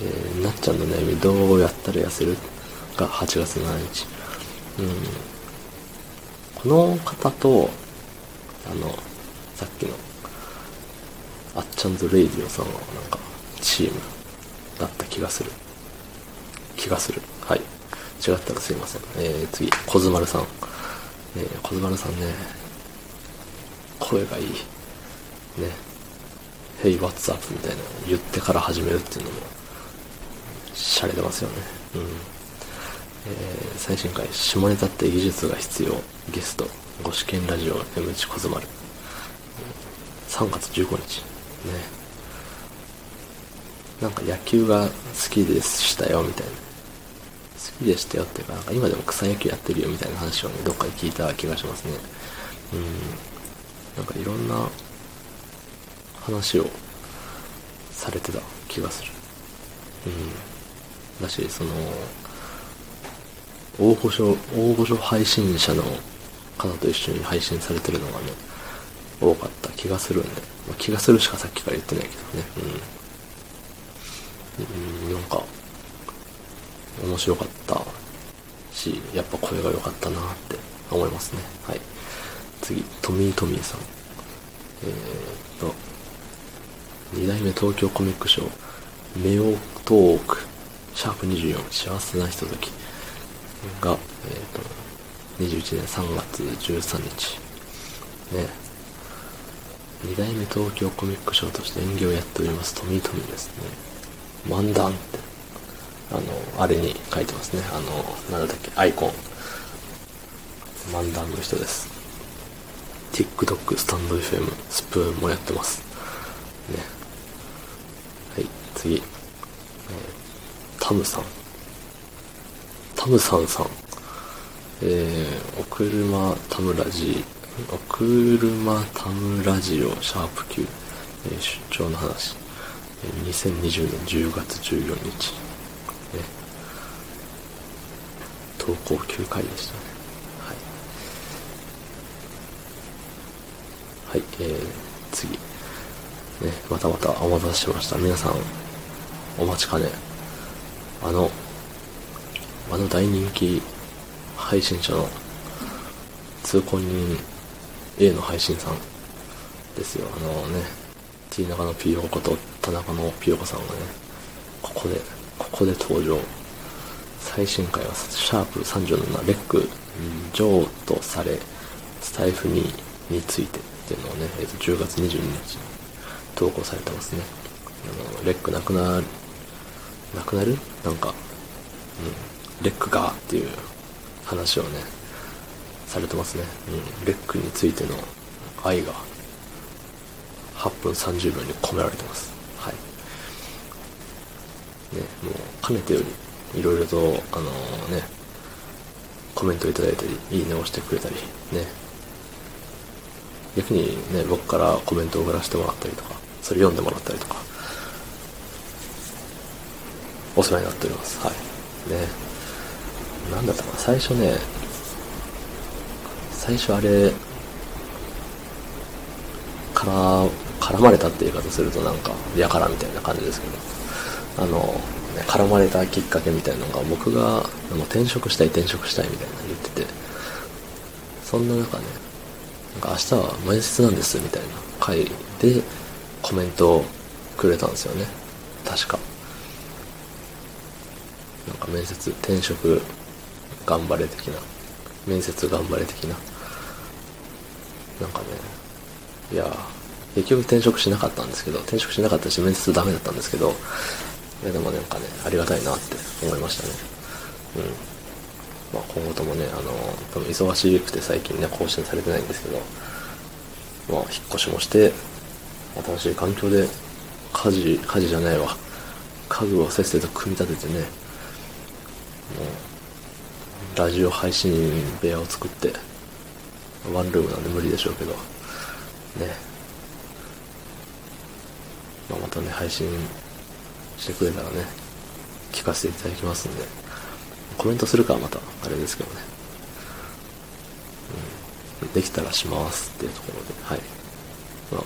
えー、なっちゃんの悩みどうやったら痩せる？が8月7日。うん。この方と、あの、さっきの、あっちゃんズレイディオさんはなんか、チームだった気がする。気がする。はい。違ったらすいません。えー、次、小ズマルさん。えー、小ズマルさんね、声がいい。ね。Hey, what's up? みたいな言ってから始めるっていうのも、洒落てますよね。うん。えー、最新回、下ネタって技術が必要。ゲスト、ご試験ラジオ、M 地小ズマル。3月15日。ね。なんか野球が好きでしたよ、みたいな。好きでしたよっていうか、なんか今でも草野球やってるよみたいな話をね、どっかで聞いた気がしますね。うん。なんかいろんな話をされてた気がする。うん。だし、その、大御所、大御所配信者の方と一緒に配信されてるのがね、多かった気がするんで、まあ、気がするしかさっきから言ってないけどね。うん。うん、なんか、面白かったし、やっぱ声が良かったなって思いますね。はい。次、トミートミーさん。えー、っと、二代目東京コミックショー、メオトーク、シャープ24、幸せなひとときが、えー、っと、2021年3月13日。ね。二代目東京コミックショーとして演技をやっておりますトミートミーですね。漫談ってあの、あれに書いてますね。あの、なんだっけ、アイコン。漫談の人です。TikTok、スタンド FM、スプーンもやってます。ね。はい、次。えー、タムさん。タムさんさん。えー、お車タムラジ、お車タムラジオ、シャープ9、えー、出張の話。2020年10月14日。ね、投稿9回でしたね。はい。はい、えー、次。ね、またまたお待たせしました。皆さん、お待ちかね。あの、あの大人気配信者の通行人 A の配信さんですよ。あのね、T 中のピヨコと田中のピヨコさんがね、ここでここで登場。最新回は、シャープ37レック、譲渡され、スタイフにについてっていうのをね、えー、と10月22日に投稿されてますね。あの、レックなくなる、なくなる？なんか、うん、レックがっていう話をね、されてますね。うん、レックについての愛が8分30秒に込められてます。はい。ね、もう、かねてより、いろいろと、あのー、ね、コメントいただいたり、いいねをしてくれたり、ね。逆にね、僕からコメントを送らせてもらったりとか、それ読んでもらったりとか、お世話になっております。はい。ね。なんだったかな、最初ね、最初あれ、絡、絡まれたって言い方するとなんか、やからみたいな感じですけど、あの、ね、絡まれたきっかけみたいなのが、僕が、あの転職したい転職したいみたいな言ってて、そんな中ね、なんか明日は面接なんですみたいな回でコメントをくれたんですよね。確か。なんか面接、転職頑張れ的な、面接頑張れ的な、なんかね、いや、結局転職しなかったんですけど、転職しなかったし面接ダメだったんですけど、いやでもなんかね、ありがたいなって思いましたね。うん。まあ今後ともね、あの、多分忙しくて最近ね、更新されてないんですけど、まあ引っ越しもして、新しい環境で家事、家事じゃないわ。家具をせっせと組み立ててね、もう、ラジオ配信部屋を作って、ワンルームなんで無理でしょうけど、ね。まあ、またね、配信してくれたらね、聞かせていただきますんで、コメントするかはまた、あれですけどね。うん。できたらしますっていうところで、はい。まあ、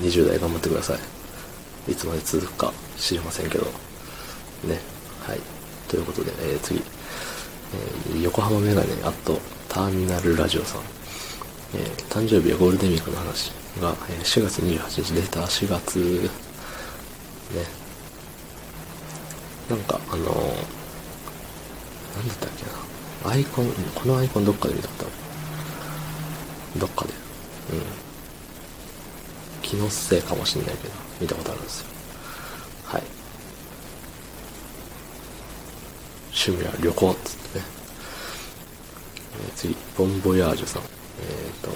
20代頑張ってください。いつまで続くか知りませんけど。ね。はい。ということで、えー、次。えー、横浜メガネアットターミナルラジオさん。えー、誕生日はゴールデンウィークの話が、えー、4月28日出た4月、ね。なんか、あのー、なんだったっけな。アイコン、このアイコンどっかで見たことある。どっかで。うん。気のせいかもしんないけど、見たことあるんですよ。はい。趣味は旅行っつってね。えー、次、ボンボヤージュさん。えっ、ー、と、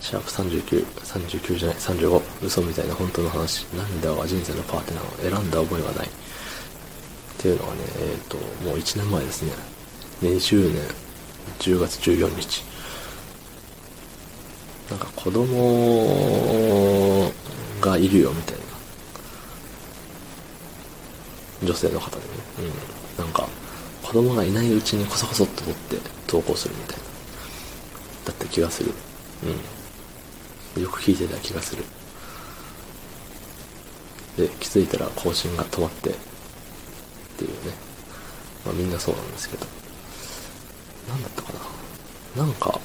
シャープ39、39じゃない、35、嘘みたいな本当の話。涙は人生のパートナーを選んだ覚えはない。っていうのはね、えっ、ー、と、もう1年前ですね。20年10月14日。なんか子供がいるよみたいな。女性の方でね。うん。なんか、子供がいないうちにこそこそっと撮って投稿するみたいな。だった気がする。うん。よく聞いてた気がする。で、気づいたら更新が止まって、っていうね。まあみんなそうなんですけど。なんだったかな。なんか、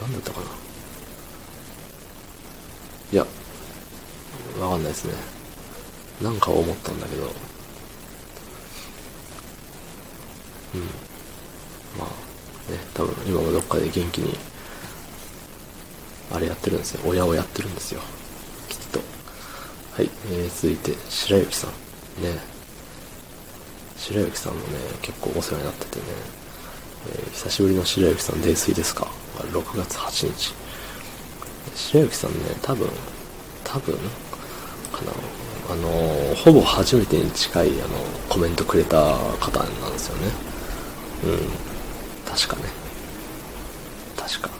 なんだったかないや、わかんないですね。なんか思ったんだけど、うん。まあ、ね、多分今もどっかで元気に、あれやってるんですよ。親をやってるんですよ。きっと。はい、えー、続いて、白雪さん。ね。白雪さんもね、結構お世話になっててね、えー、久しぶりの白雪さん泥酔ですか？6月8日。白雪さんね、多分、多分、かな、あの、ほぼ初めてに近い、あの、コメントくれた方なんですよね。うん。確かね。確か。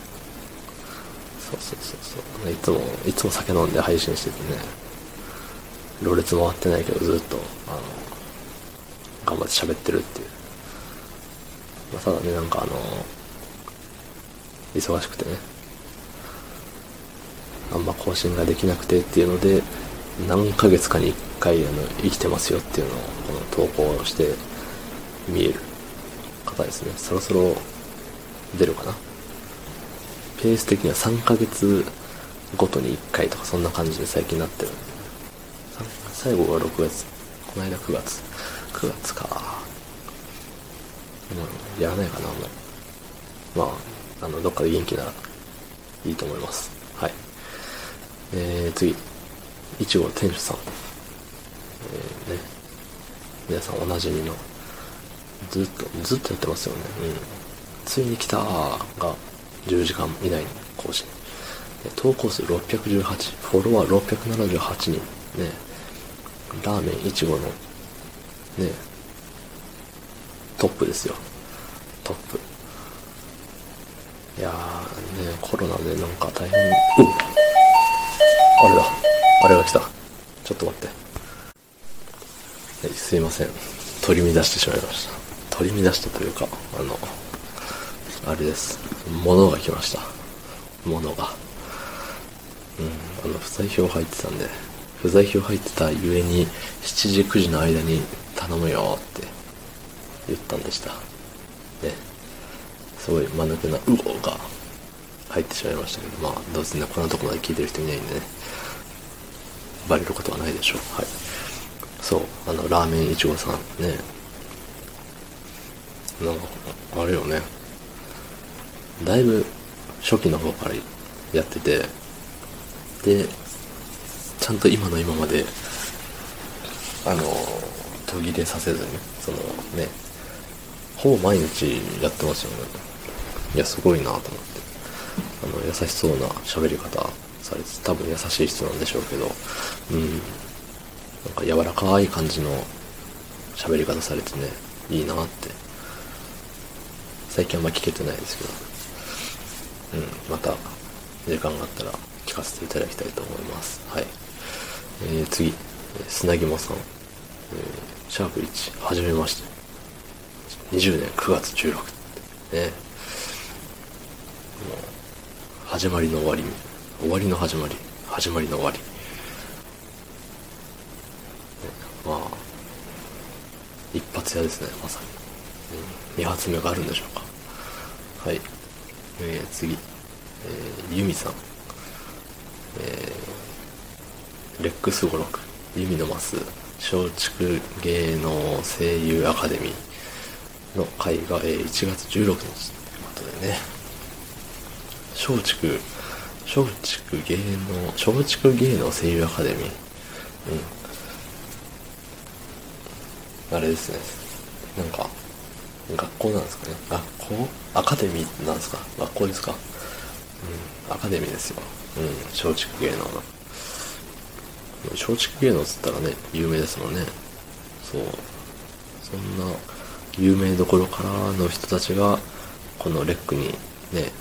そうそうそうそう。いつも、いつも酒飲んで配信しててね、ろれつ回ってないけどずっと、あの、頑張って喋ってるっていう。まあ、ただね、なんかあの、忙しくてねあんま更新ができなくてっていうので何ヶ月かに1回あの生きてますよっていうのをこの投稿して見える方ですねそろそろ出るかなペース的には3ヶ月ごとに1回とかそんな感じで最近なってる最後が6月この間9月9月かうんやらないかなもうまああの、どっかで元気ならいいと思います。はい。えー、次。いちご店主さん。えー、ね。皆さんおなじみの、ずっと、ずっとやってますよね。うん。ついに来たーが10時間以内に更新。投稿数618、フォロワー678人。ね。ラーメンいちごの、ね。トップですよ。トップ。いやーね、コロナでなんか大変、うん、あれだ、あれが来た。ちょっと待って。はい、すいません。取り乱してしまいました。取り乱したというか、あの、あれです。物が来ました。物が。うん、あの、不在票入ってたんで、不在票入ってたゆえに、7時、9時の間に頼むよって言ったんでした。ね。すごい間抜けな、うおが入ってしまいましたけど、まあ、どうせね、こんなとこまで聞いてる人いないんでね、バレることはないでしょう。はい。そう、あの、ラーメンいちごさんね、なんか、あれよね、だいぶ初期の方からやってて、で、ちゃんと今の今まで、あの、途切れさせずに、そのね、ほぼ毎日やってますよね。いや、すごいなと思って。あの、優しそうな喋り方されて、多分優しい人なんでしょうけど、うん。なんか柔らかい感じの喋り方されてね、いいなって。最近あんま聞けてないですけど、うん、また時間があったら聞かせていただきたいと思います。はい。えー、次、砂肝さん。えー、シャープ1、はじめまして。20年9月16ってね。もう、始まりの終わり、終わりの始まり、始まりの終わり。まあ、一発屋ですね、まさに。うん、二発目があるんでしょうか。はい。えー、次。えー、ユミさん。えー、レックス語録。ユミのマス。松竹芸能声優アカデミーの会が、えー、1月16日ということでね。松竹、松竹芸能、松竹芸能声優アカデミー。うん。あれですね。なんか、学校なんですかね。学校？アカデミーなんですか？学校ですか？うん、アカデミーですよ。うん、松竹芸能の。松竹芸能っつったらね、有名ですもんね。そう。そんな、有名どころからの人たちが、このレックにね、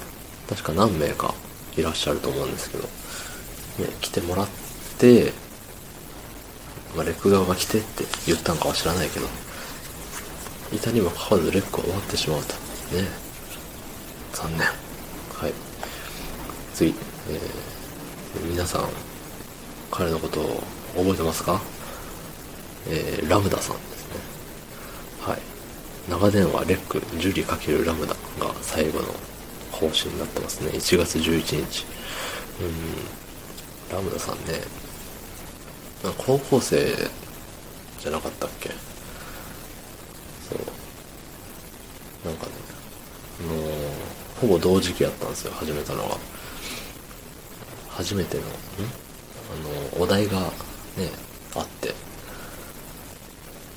確か何名かいらっしゃると思うんですけど、ね、来てもらって、まあ、レック側が来てって言ったんかは知らないけど、いたにもかかわらずレックは終わってしまうと。ね。残念。はい。次。えー、皆さん、彼のことを覚えてますか？えー、ラムダさんですね。はい。長電話レックジュリ×ラムダが最後の更新になってますね。1月11日。うん。ラムダさんね、高校生じゃなかったっけ？そう。なんかねもうほぼ同時期やったんですよ始めたのが。初めてのん？あのお題がねあって。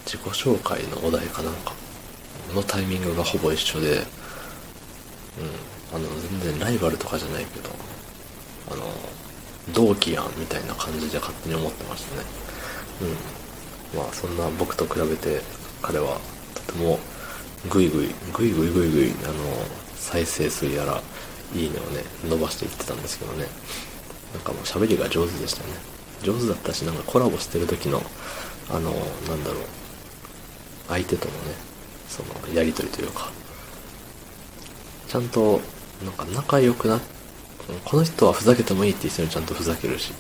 自己紹介のお題かなんかのタイミングがほぼ一緒で。うん。あの全然ライバルとかじゃないけどあの同期やんみたいな感じで勝手に思ってましたね。うん。まあそんな僕と比べて彼はとてもぐいぐいぐいぐいぐいぐいあの再生数やらいいねをね伸ばしていってたんですけどね。なんかもう喋りが上手でしたね。上手だったしなんかコラボしてる時のあのなんだろう相手とのねそのやり取りというかちゃんとなんか仲良くなこの人はふざけてもいいっていう人にちゃんとふざけるし。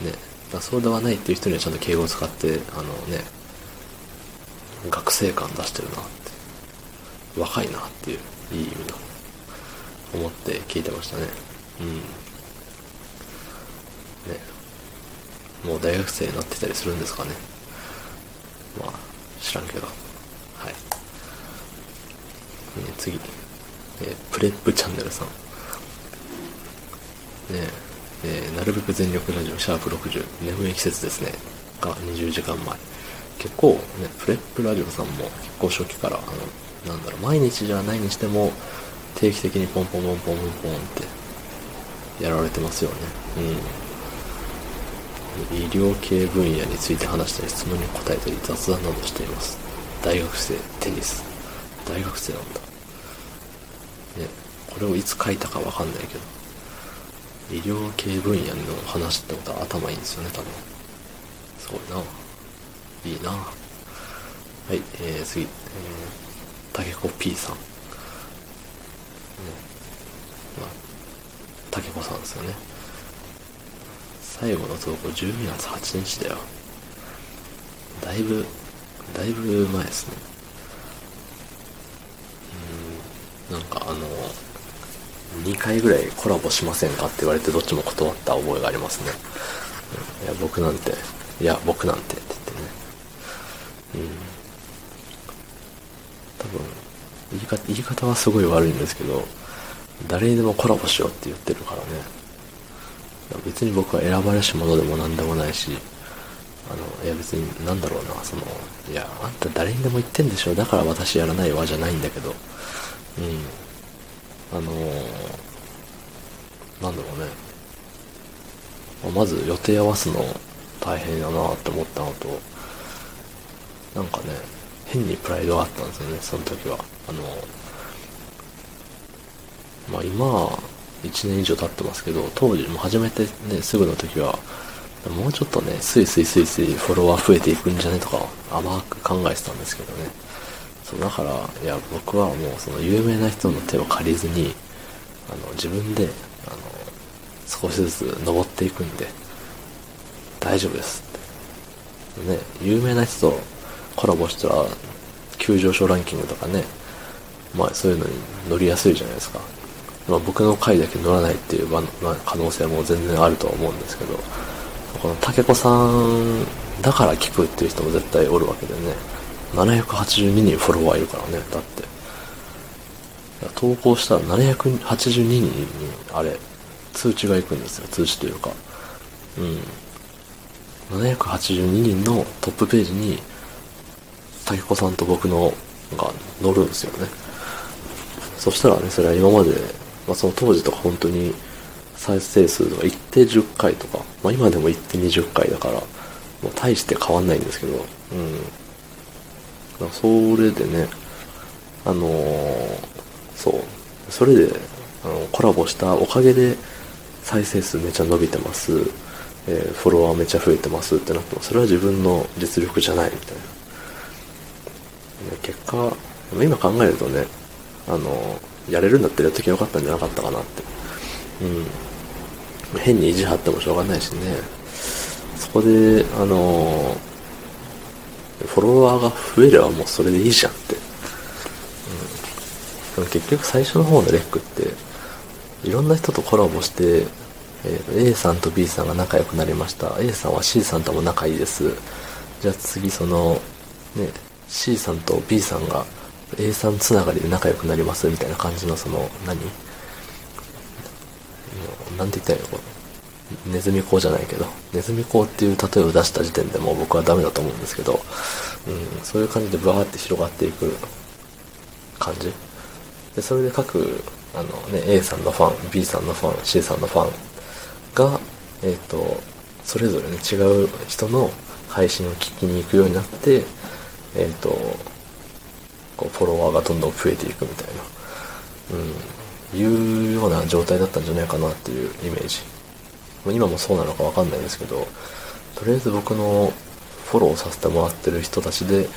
ね。だそうではないっていう人にはちゃんと敬語を使ってあのね学生感出してるなって。若いなっていういい意味の思って聞いてましたね。うん。ね。もう大学生になってたりするんですかね。まあ知らんけど。はい、ね、次、えー、プレップチャンネルさんねえー、なるべく全力ラジオシャープ60眠い季節ですねが20時間前結構ね、プレップラジオさんも結構初期から、あの、なんだろう、毎日じゃないにしても、定期的にポンポンポンポンポンポンってやられてますよね。うん。医療系分野について話したり、質問に答えたり、雑談などしています。大学生、テニス。大学生なんだ。ね、これをいつ書いたかわかんないけど、医療系分野の話ってことは頭いいんですよね、多分。すごいな。いいなはい、えー、次、えー、タケコ P さん。ね、まあ、タケコさんですよね。最後の投稿12月8日だよ。だいぶ、だいぶ前ですね。うん、なんかあの、2回ぐらいコラボしませんかって言われてどっちも断った覚えがありますね。うん、いや、僕なんて、いや、僕なんてって言ってね。うん。多分、言い方、言い方はすごい悪いんですけど、誰にでもコラボしようって言ってるからね。別に僕は選ばれし者でも何でもないし、あの、いや別になんだろうな、その、いや、あんた誰にでも言ってんでしょ、だから私やらないわじゃないんだけど、うん。あのー、なんだろうね。ままず予定合わすの大変だなって思ったのと、なんかね、変にプライドがあったんですよね、その時は。あの、まあ今、1年以上経ってますけど、当時も始めてね、すぐの時は、もうちょっとね、スイスイスイスイフォロワー増えていくんじゃねとか甘く考えてたんですけどね。そう、だから、いや、僕はもうその有名な人の手を借りずに、あの、自分で、あの、少しずつ登っていくんで、大丈夫ですって。ね、有名な人とコラボしたら、急上昇ランキングとかね、まあそういうのに乗りやすいじゃないですか。まあ僕の回だけ乗らないっていう、まあ、可能性も全然あるとは思うんですけど、この竹子さんだから聞くっていう人も絶対おるわけでね。782人フォロワーいるからね、だって。投稿したら782人に、あれ、通知が行くんですよ、通知というか。うん。782人のトップページに、竹子さんと僕のが載るんですよね。そしたらね、それは今まで、まあその当時とか本当に再生数とか一定10回とか、まあ今でも一定20回だから、もう大して変わんないんですけど、うん。それでね、あのー、そう、それで、あの、コラボしたおかげで再生数めちゃ伸びてます、えー、フォロワーめちゃ増えてますってなっても、それは自分の実力じゃないみたいな。結果、今考えるとね、あの、やれるんだったらやっときゃよかったんじゃなかったかなって。うん。変に意地張ってもしょうがないしね。そこで、あの、フォロワーが増えればもうそれでいいじゃんって。うん。でも結局最初の方のレックって、いろんな人とコラボして、えー、A さんと B さんが仲良くなりました。A さんは C さんとも仲いいです。じゃあ次その、ね、C さんと B さんが A さんつながりで仲良くなりますみたいな感じのその何？何て言ったらいいのネズミ講じゃないけどネズミ講っていう例えを出した時点でもう僕はダメだと思うんですけど、うん、そういう感じでバーって広がっていく感じでそれで各あの、ね、A さんのファン B さんのファン C さんのファンがえっ、ー、とそれぞれね違う人の配信を聞きに行くようになってえっ、ー、とこうフォロワーがどんどん増えていくみたいな、うん、いうような状態だったんじゃないかなっていうイメージ。今もそうなのかわかんないですけど、とりあえず僕のフォローさせてもらってる人たちで、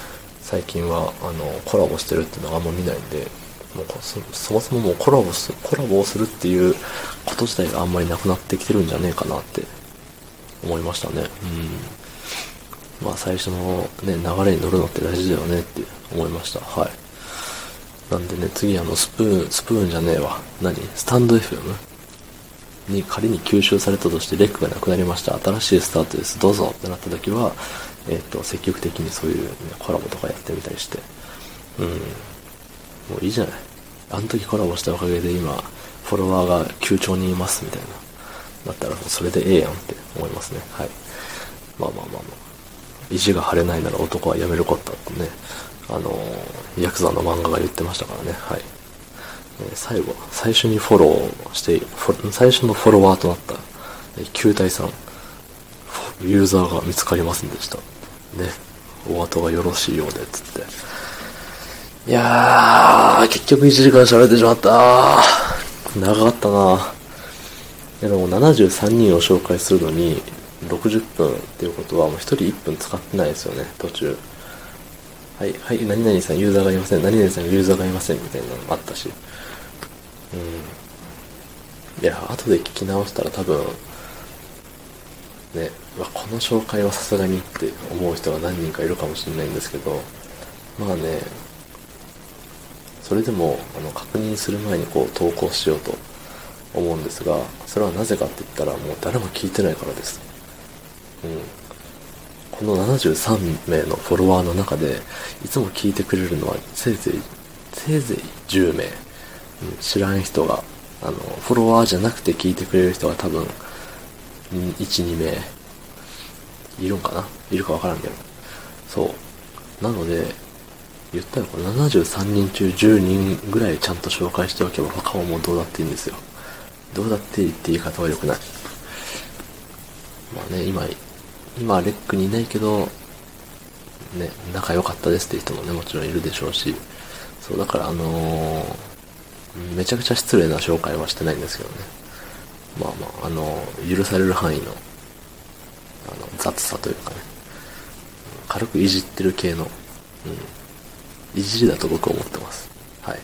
最近は、あの、コラボしてるっていうのはあんま見ないんで、もうそそもそももうコラボす、コラボをするっていうこと自体があんまりなくなってきてるんじゃねえかなって思いましたね。うん。まあ最初のね、流れに乗るのって大事だよねって思いました。はい。なんでね、次あの、スプーン、スプーンじゃねえわ。何？スタンド FM に仮に吸収されたとしてレックがなくなりました。新しいスタートです。どうぞってなった時は、えっ、ー、と、積極的にそういう、ね、コラボとかやってみたりして。うん。もういいじゃない。あの時コラボしたおかげで今、フォロワーが9兆人いますみたいな。だったらそれでええやんって思いますね。はい。まあまあまあまあ。意地が張れないなら男はやめるこったってね。あのヤクザの漫画が言ってましたからね。はい。最後、最初にフォローして、最初のフォロワーとなった、え球体さん、ユーザーが見つかりませんでした。ね。お後がよろしいようで、つって。いやー、結局1時間喋ってしまった長かったないやでも73人を紹介するのに60分っていうことはもう1人1分使ってないですよね、途中。はい、はい、何々さんユーザーがいません、何々さんユーザーがいませんみたいなのもあったし。うん。いや、後で聞き直したら多分、ね、まあ、この紹介はさすがにって思う人が何人かいるかもしれないんですけど、まあね、それでもあの確認する前にこう投稿しようと思うんですが、それはなぜかって言ったらもう誰も聞いてないからです。うん。この73名のフォロワーの中で、いつも聞いてくれるのはせいぜい、せいぜい10名。知らん人が、あの、フォロワーじゃなくて聞いてくれる人が多分、1、2名、いるんかな？いるかわからんけど。そう。なので、言ったらこれ73人中10人ぐらいちゃんと紹介しておけば他はもうどうだっていいんですよ。どうだっていいって言い方は良くない。まあね、今、今レックにいないけど、ね、仲良かったですって人もね、もちろんいるでしょうし、そう、だからあのー、めちゃくちゃ失礼な紹介はしてないんですけどね。まあまあ、あの、許される範囲の、あの、雑さというかね、軽くいじってる系の、うん、いじりだと僕は思ってます。はい。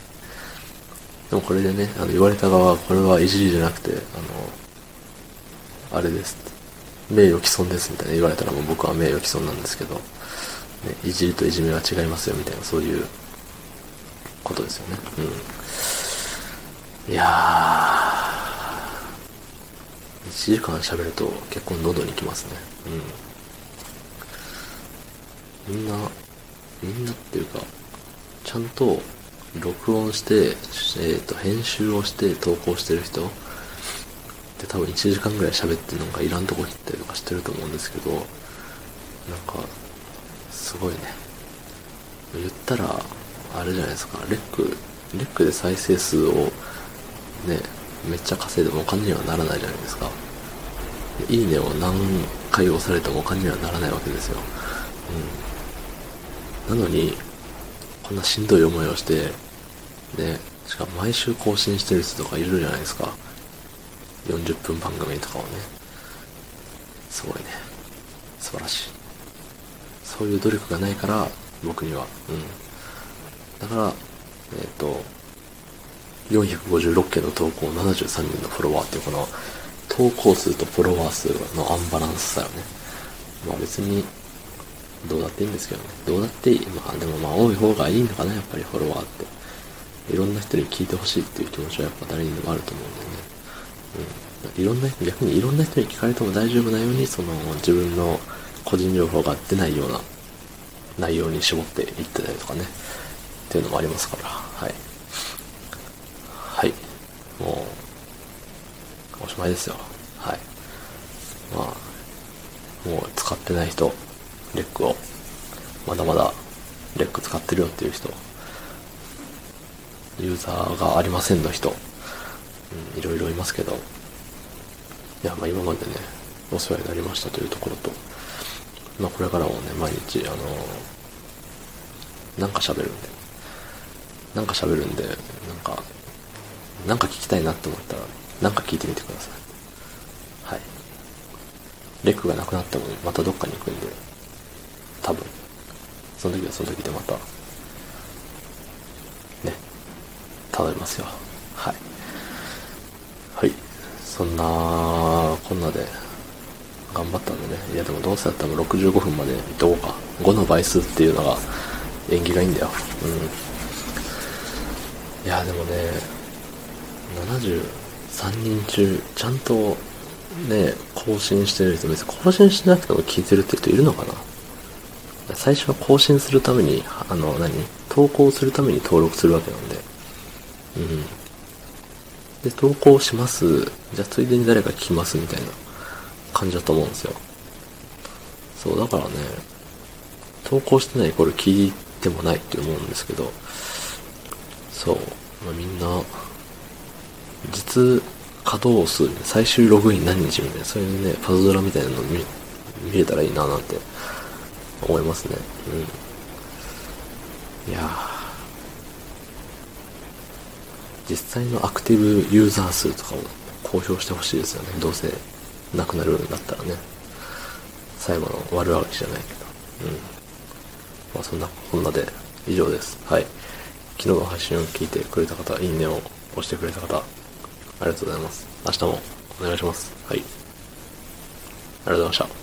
でもこれでね、あの、言われた側は、これはいじりじゃなくて、あの、あれです名誉毀損ですみたいな言われたらもう僕は名誉毀損なんですけど、ね、いじりといじめは違いますよみたいな、そういうことですよね。うん。いやー、1時間喋ると結構喉にきますね。うん。みんな、みんなっていうか、ちゃんと録音して、えっ、ー、と、編集をして投稿してる人って多分1時間ぐらい喋ってなんかいらんとこ切ったりとかしてると思うんですけど、なんか、すごいね。言ったら、あれじゃないですか、レック、レックで再生数をね、めっちゃ稼いでもお金にはならないじゃないですか。いいねを何回押されてもお金にはならないわけですよ。うん。なのに、こんなしんどい思いをして、で、しかも毎週更新してる人とかいるじゃないですか。40分番組とかをね。すごいね。素晴らしい。そういう努力がないから、僕には。うん。だから、えっ、ー、と、456件の投稿、73人のフォロワーっていうこの、投稿数とフォロワー数のアンバランスさよね。まあ別に、どうだっていいんですけどね。どうだっていい。まあでもまあ多い方がいいのかな、やっぱりフォロワーって。いろんな人に聞いてほしいっていう気持ちはやっぱ誰にでもあると思うんでね。うん。いろんな、逆にいろんな人に聞かれても大丈夫なように、その自分の個人情報が出ないような内容に絞っていってたりとかね。っていうのもありますから。はい。もう、おしまいですよ。はい。まあ、もう使ってない人、レックを、まだまだレック使ってるよっていう人、ユーザーがありませんの人、うん、いろいろいますけど、いや、まあ今までね、お世話になりましたというところと、まあこれからもね、毎日、あのなんか喋るんで、なんか喋るんで、なんか、なんか聞きたいなって思ったら、なんか聞いてみてください。はい。レックがなくなってもまたどっかに行くんで、多分。その時はその時でまた、ね、頼みますよ。はい。はい。そんな、こんなで、頑張ったんでね。いやでもどうせだったら65分までいっとこうか。5の倍数っていうのが縁起がいいんだよ。うん。いやでもね、73人中、ちゃんとね、更新してる人、別に更新しなくても聞いてるって人いるのかな？最初は更新するために、あの、何？投稿するために登録するわけなんで。うん。で、投稿します。じゃあ、ついでに誰か聞きますみたいな感じだと思うんですよ。そう、だからね、投稿してないイコール聞いてもないって思うんですけど、そう、まあ、みんな、実稼働数、最終ログイン何日みたいな、そういうね、パズドラみたいなの見見れたらいいななんて思いますね。うん。いや実際のアクティブユーザー数とかを公表してほしいですよね。どうせなくなるんだったらね。最後の悪あがきじゃないけど。うん。まあそんな、こんなで以上です。はい。昨日の配信を聞いてくれた方、いいねを押してくれた方、ありがとうございます。明日もお願いします。はい。ありがとうございました。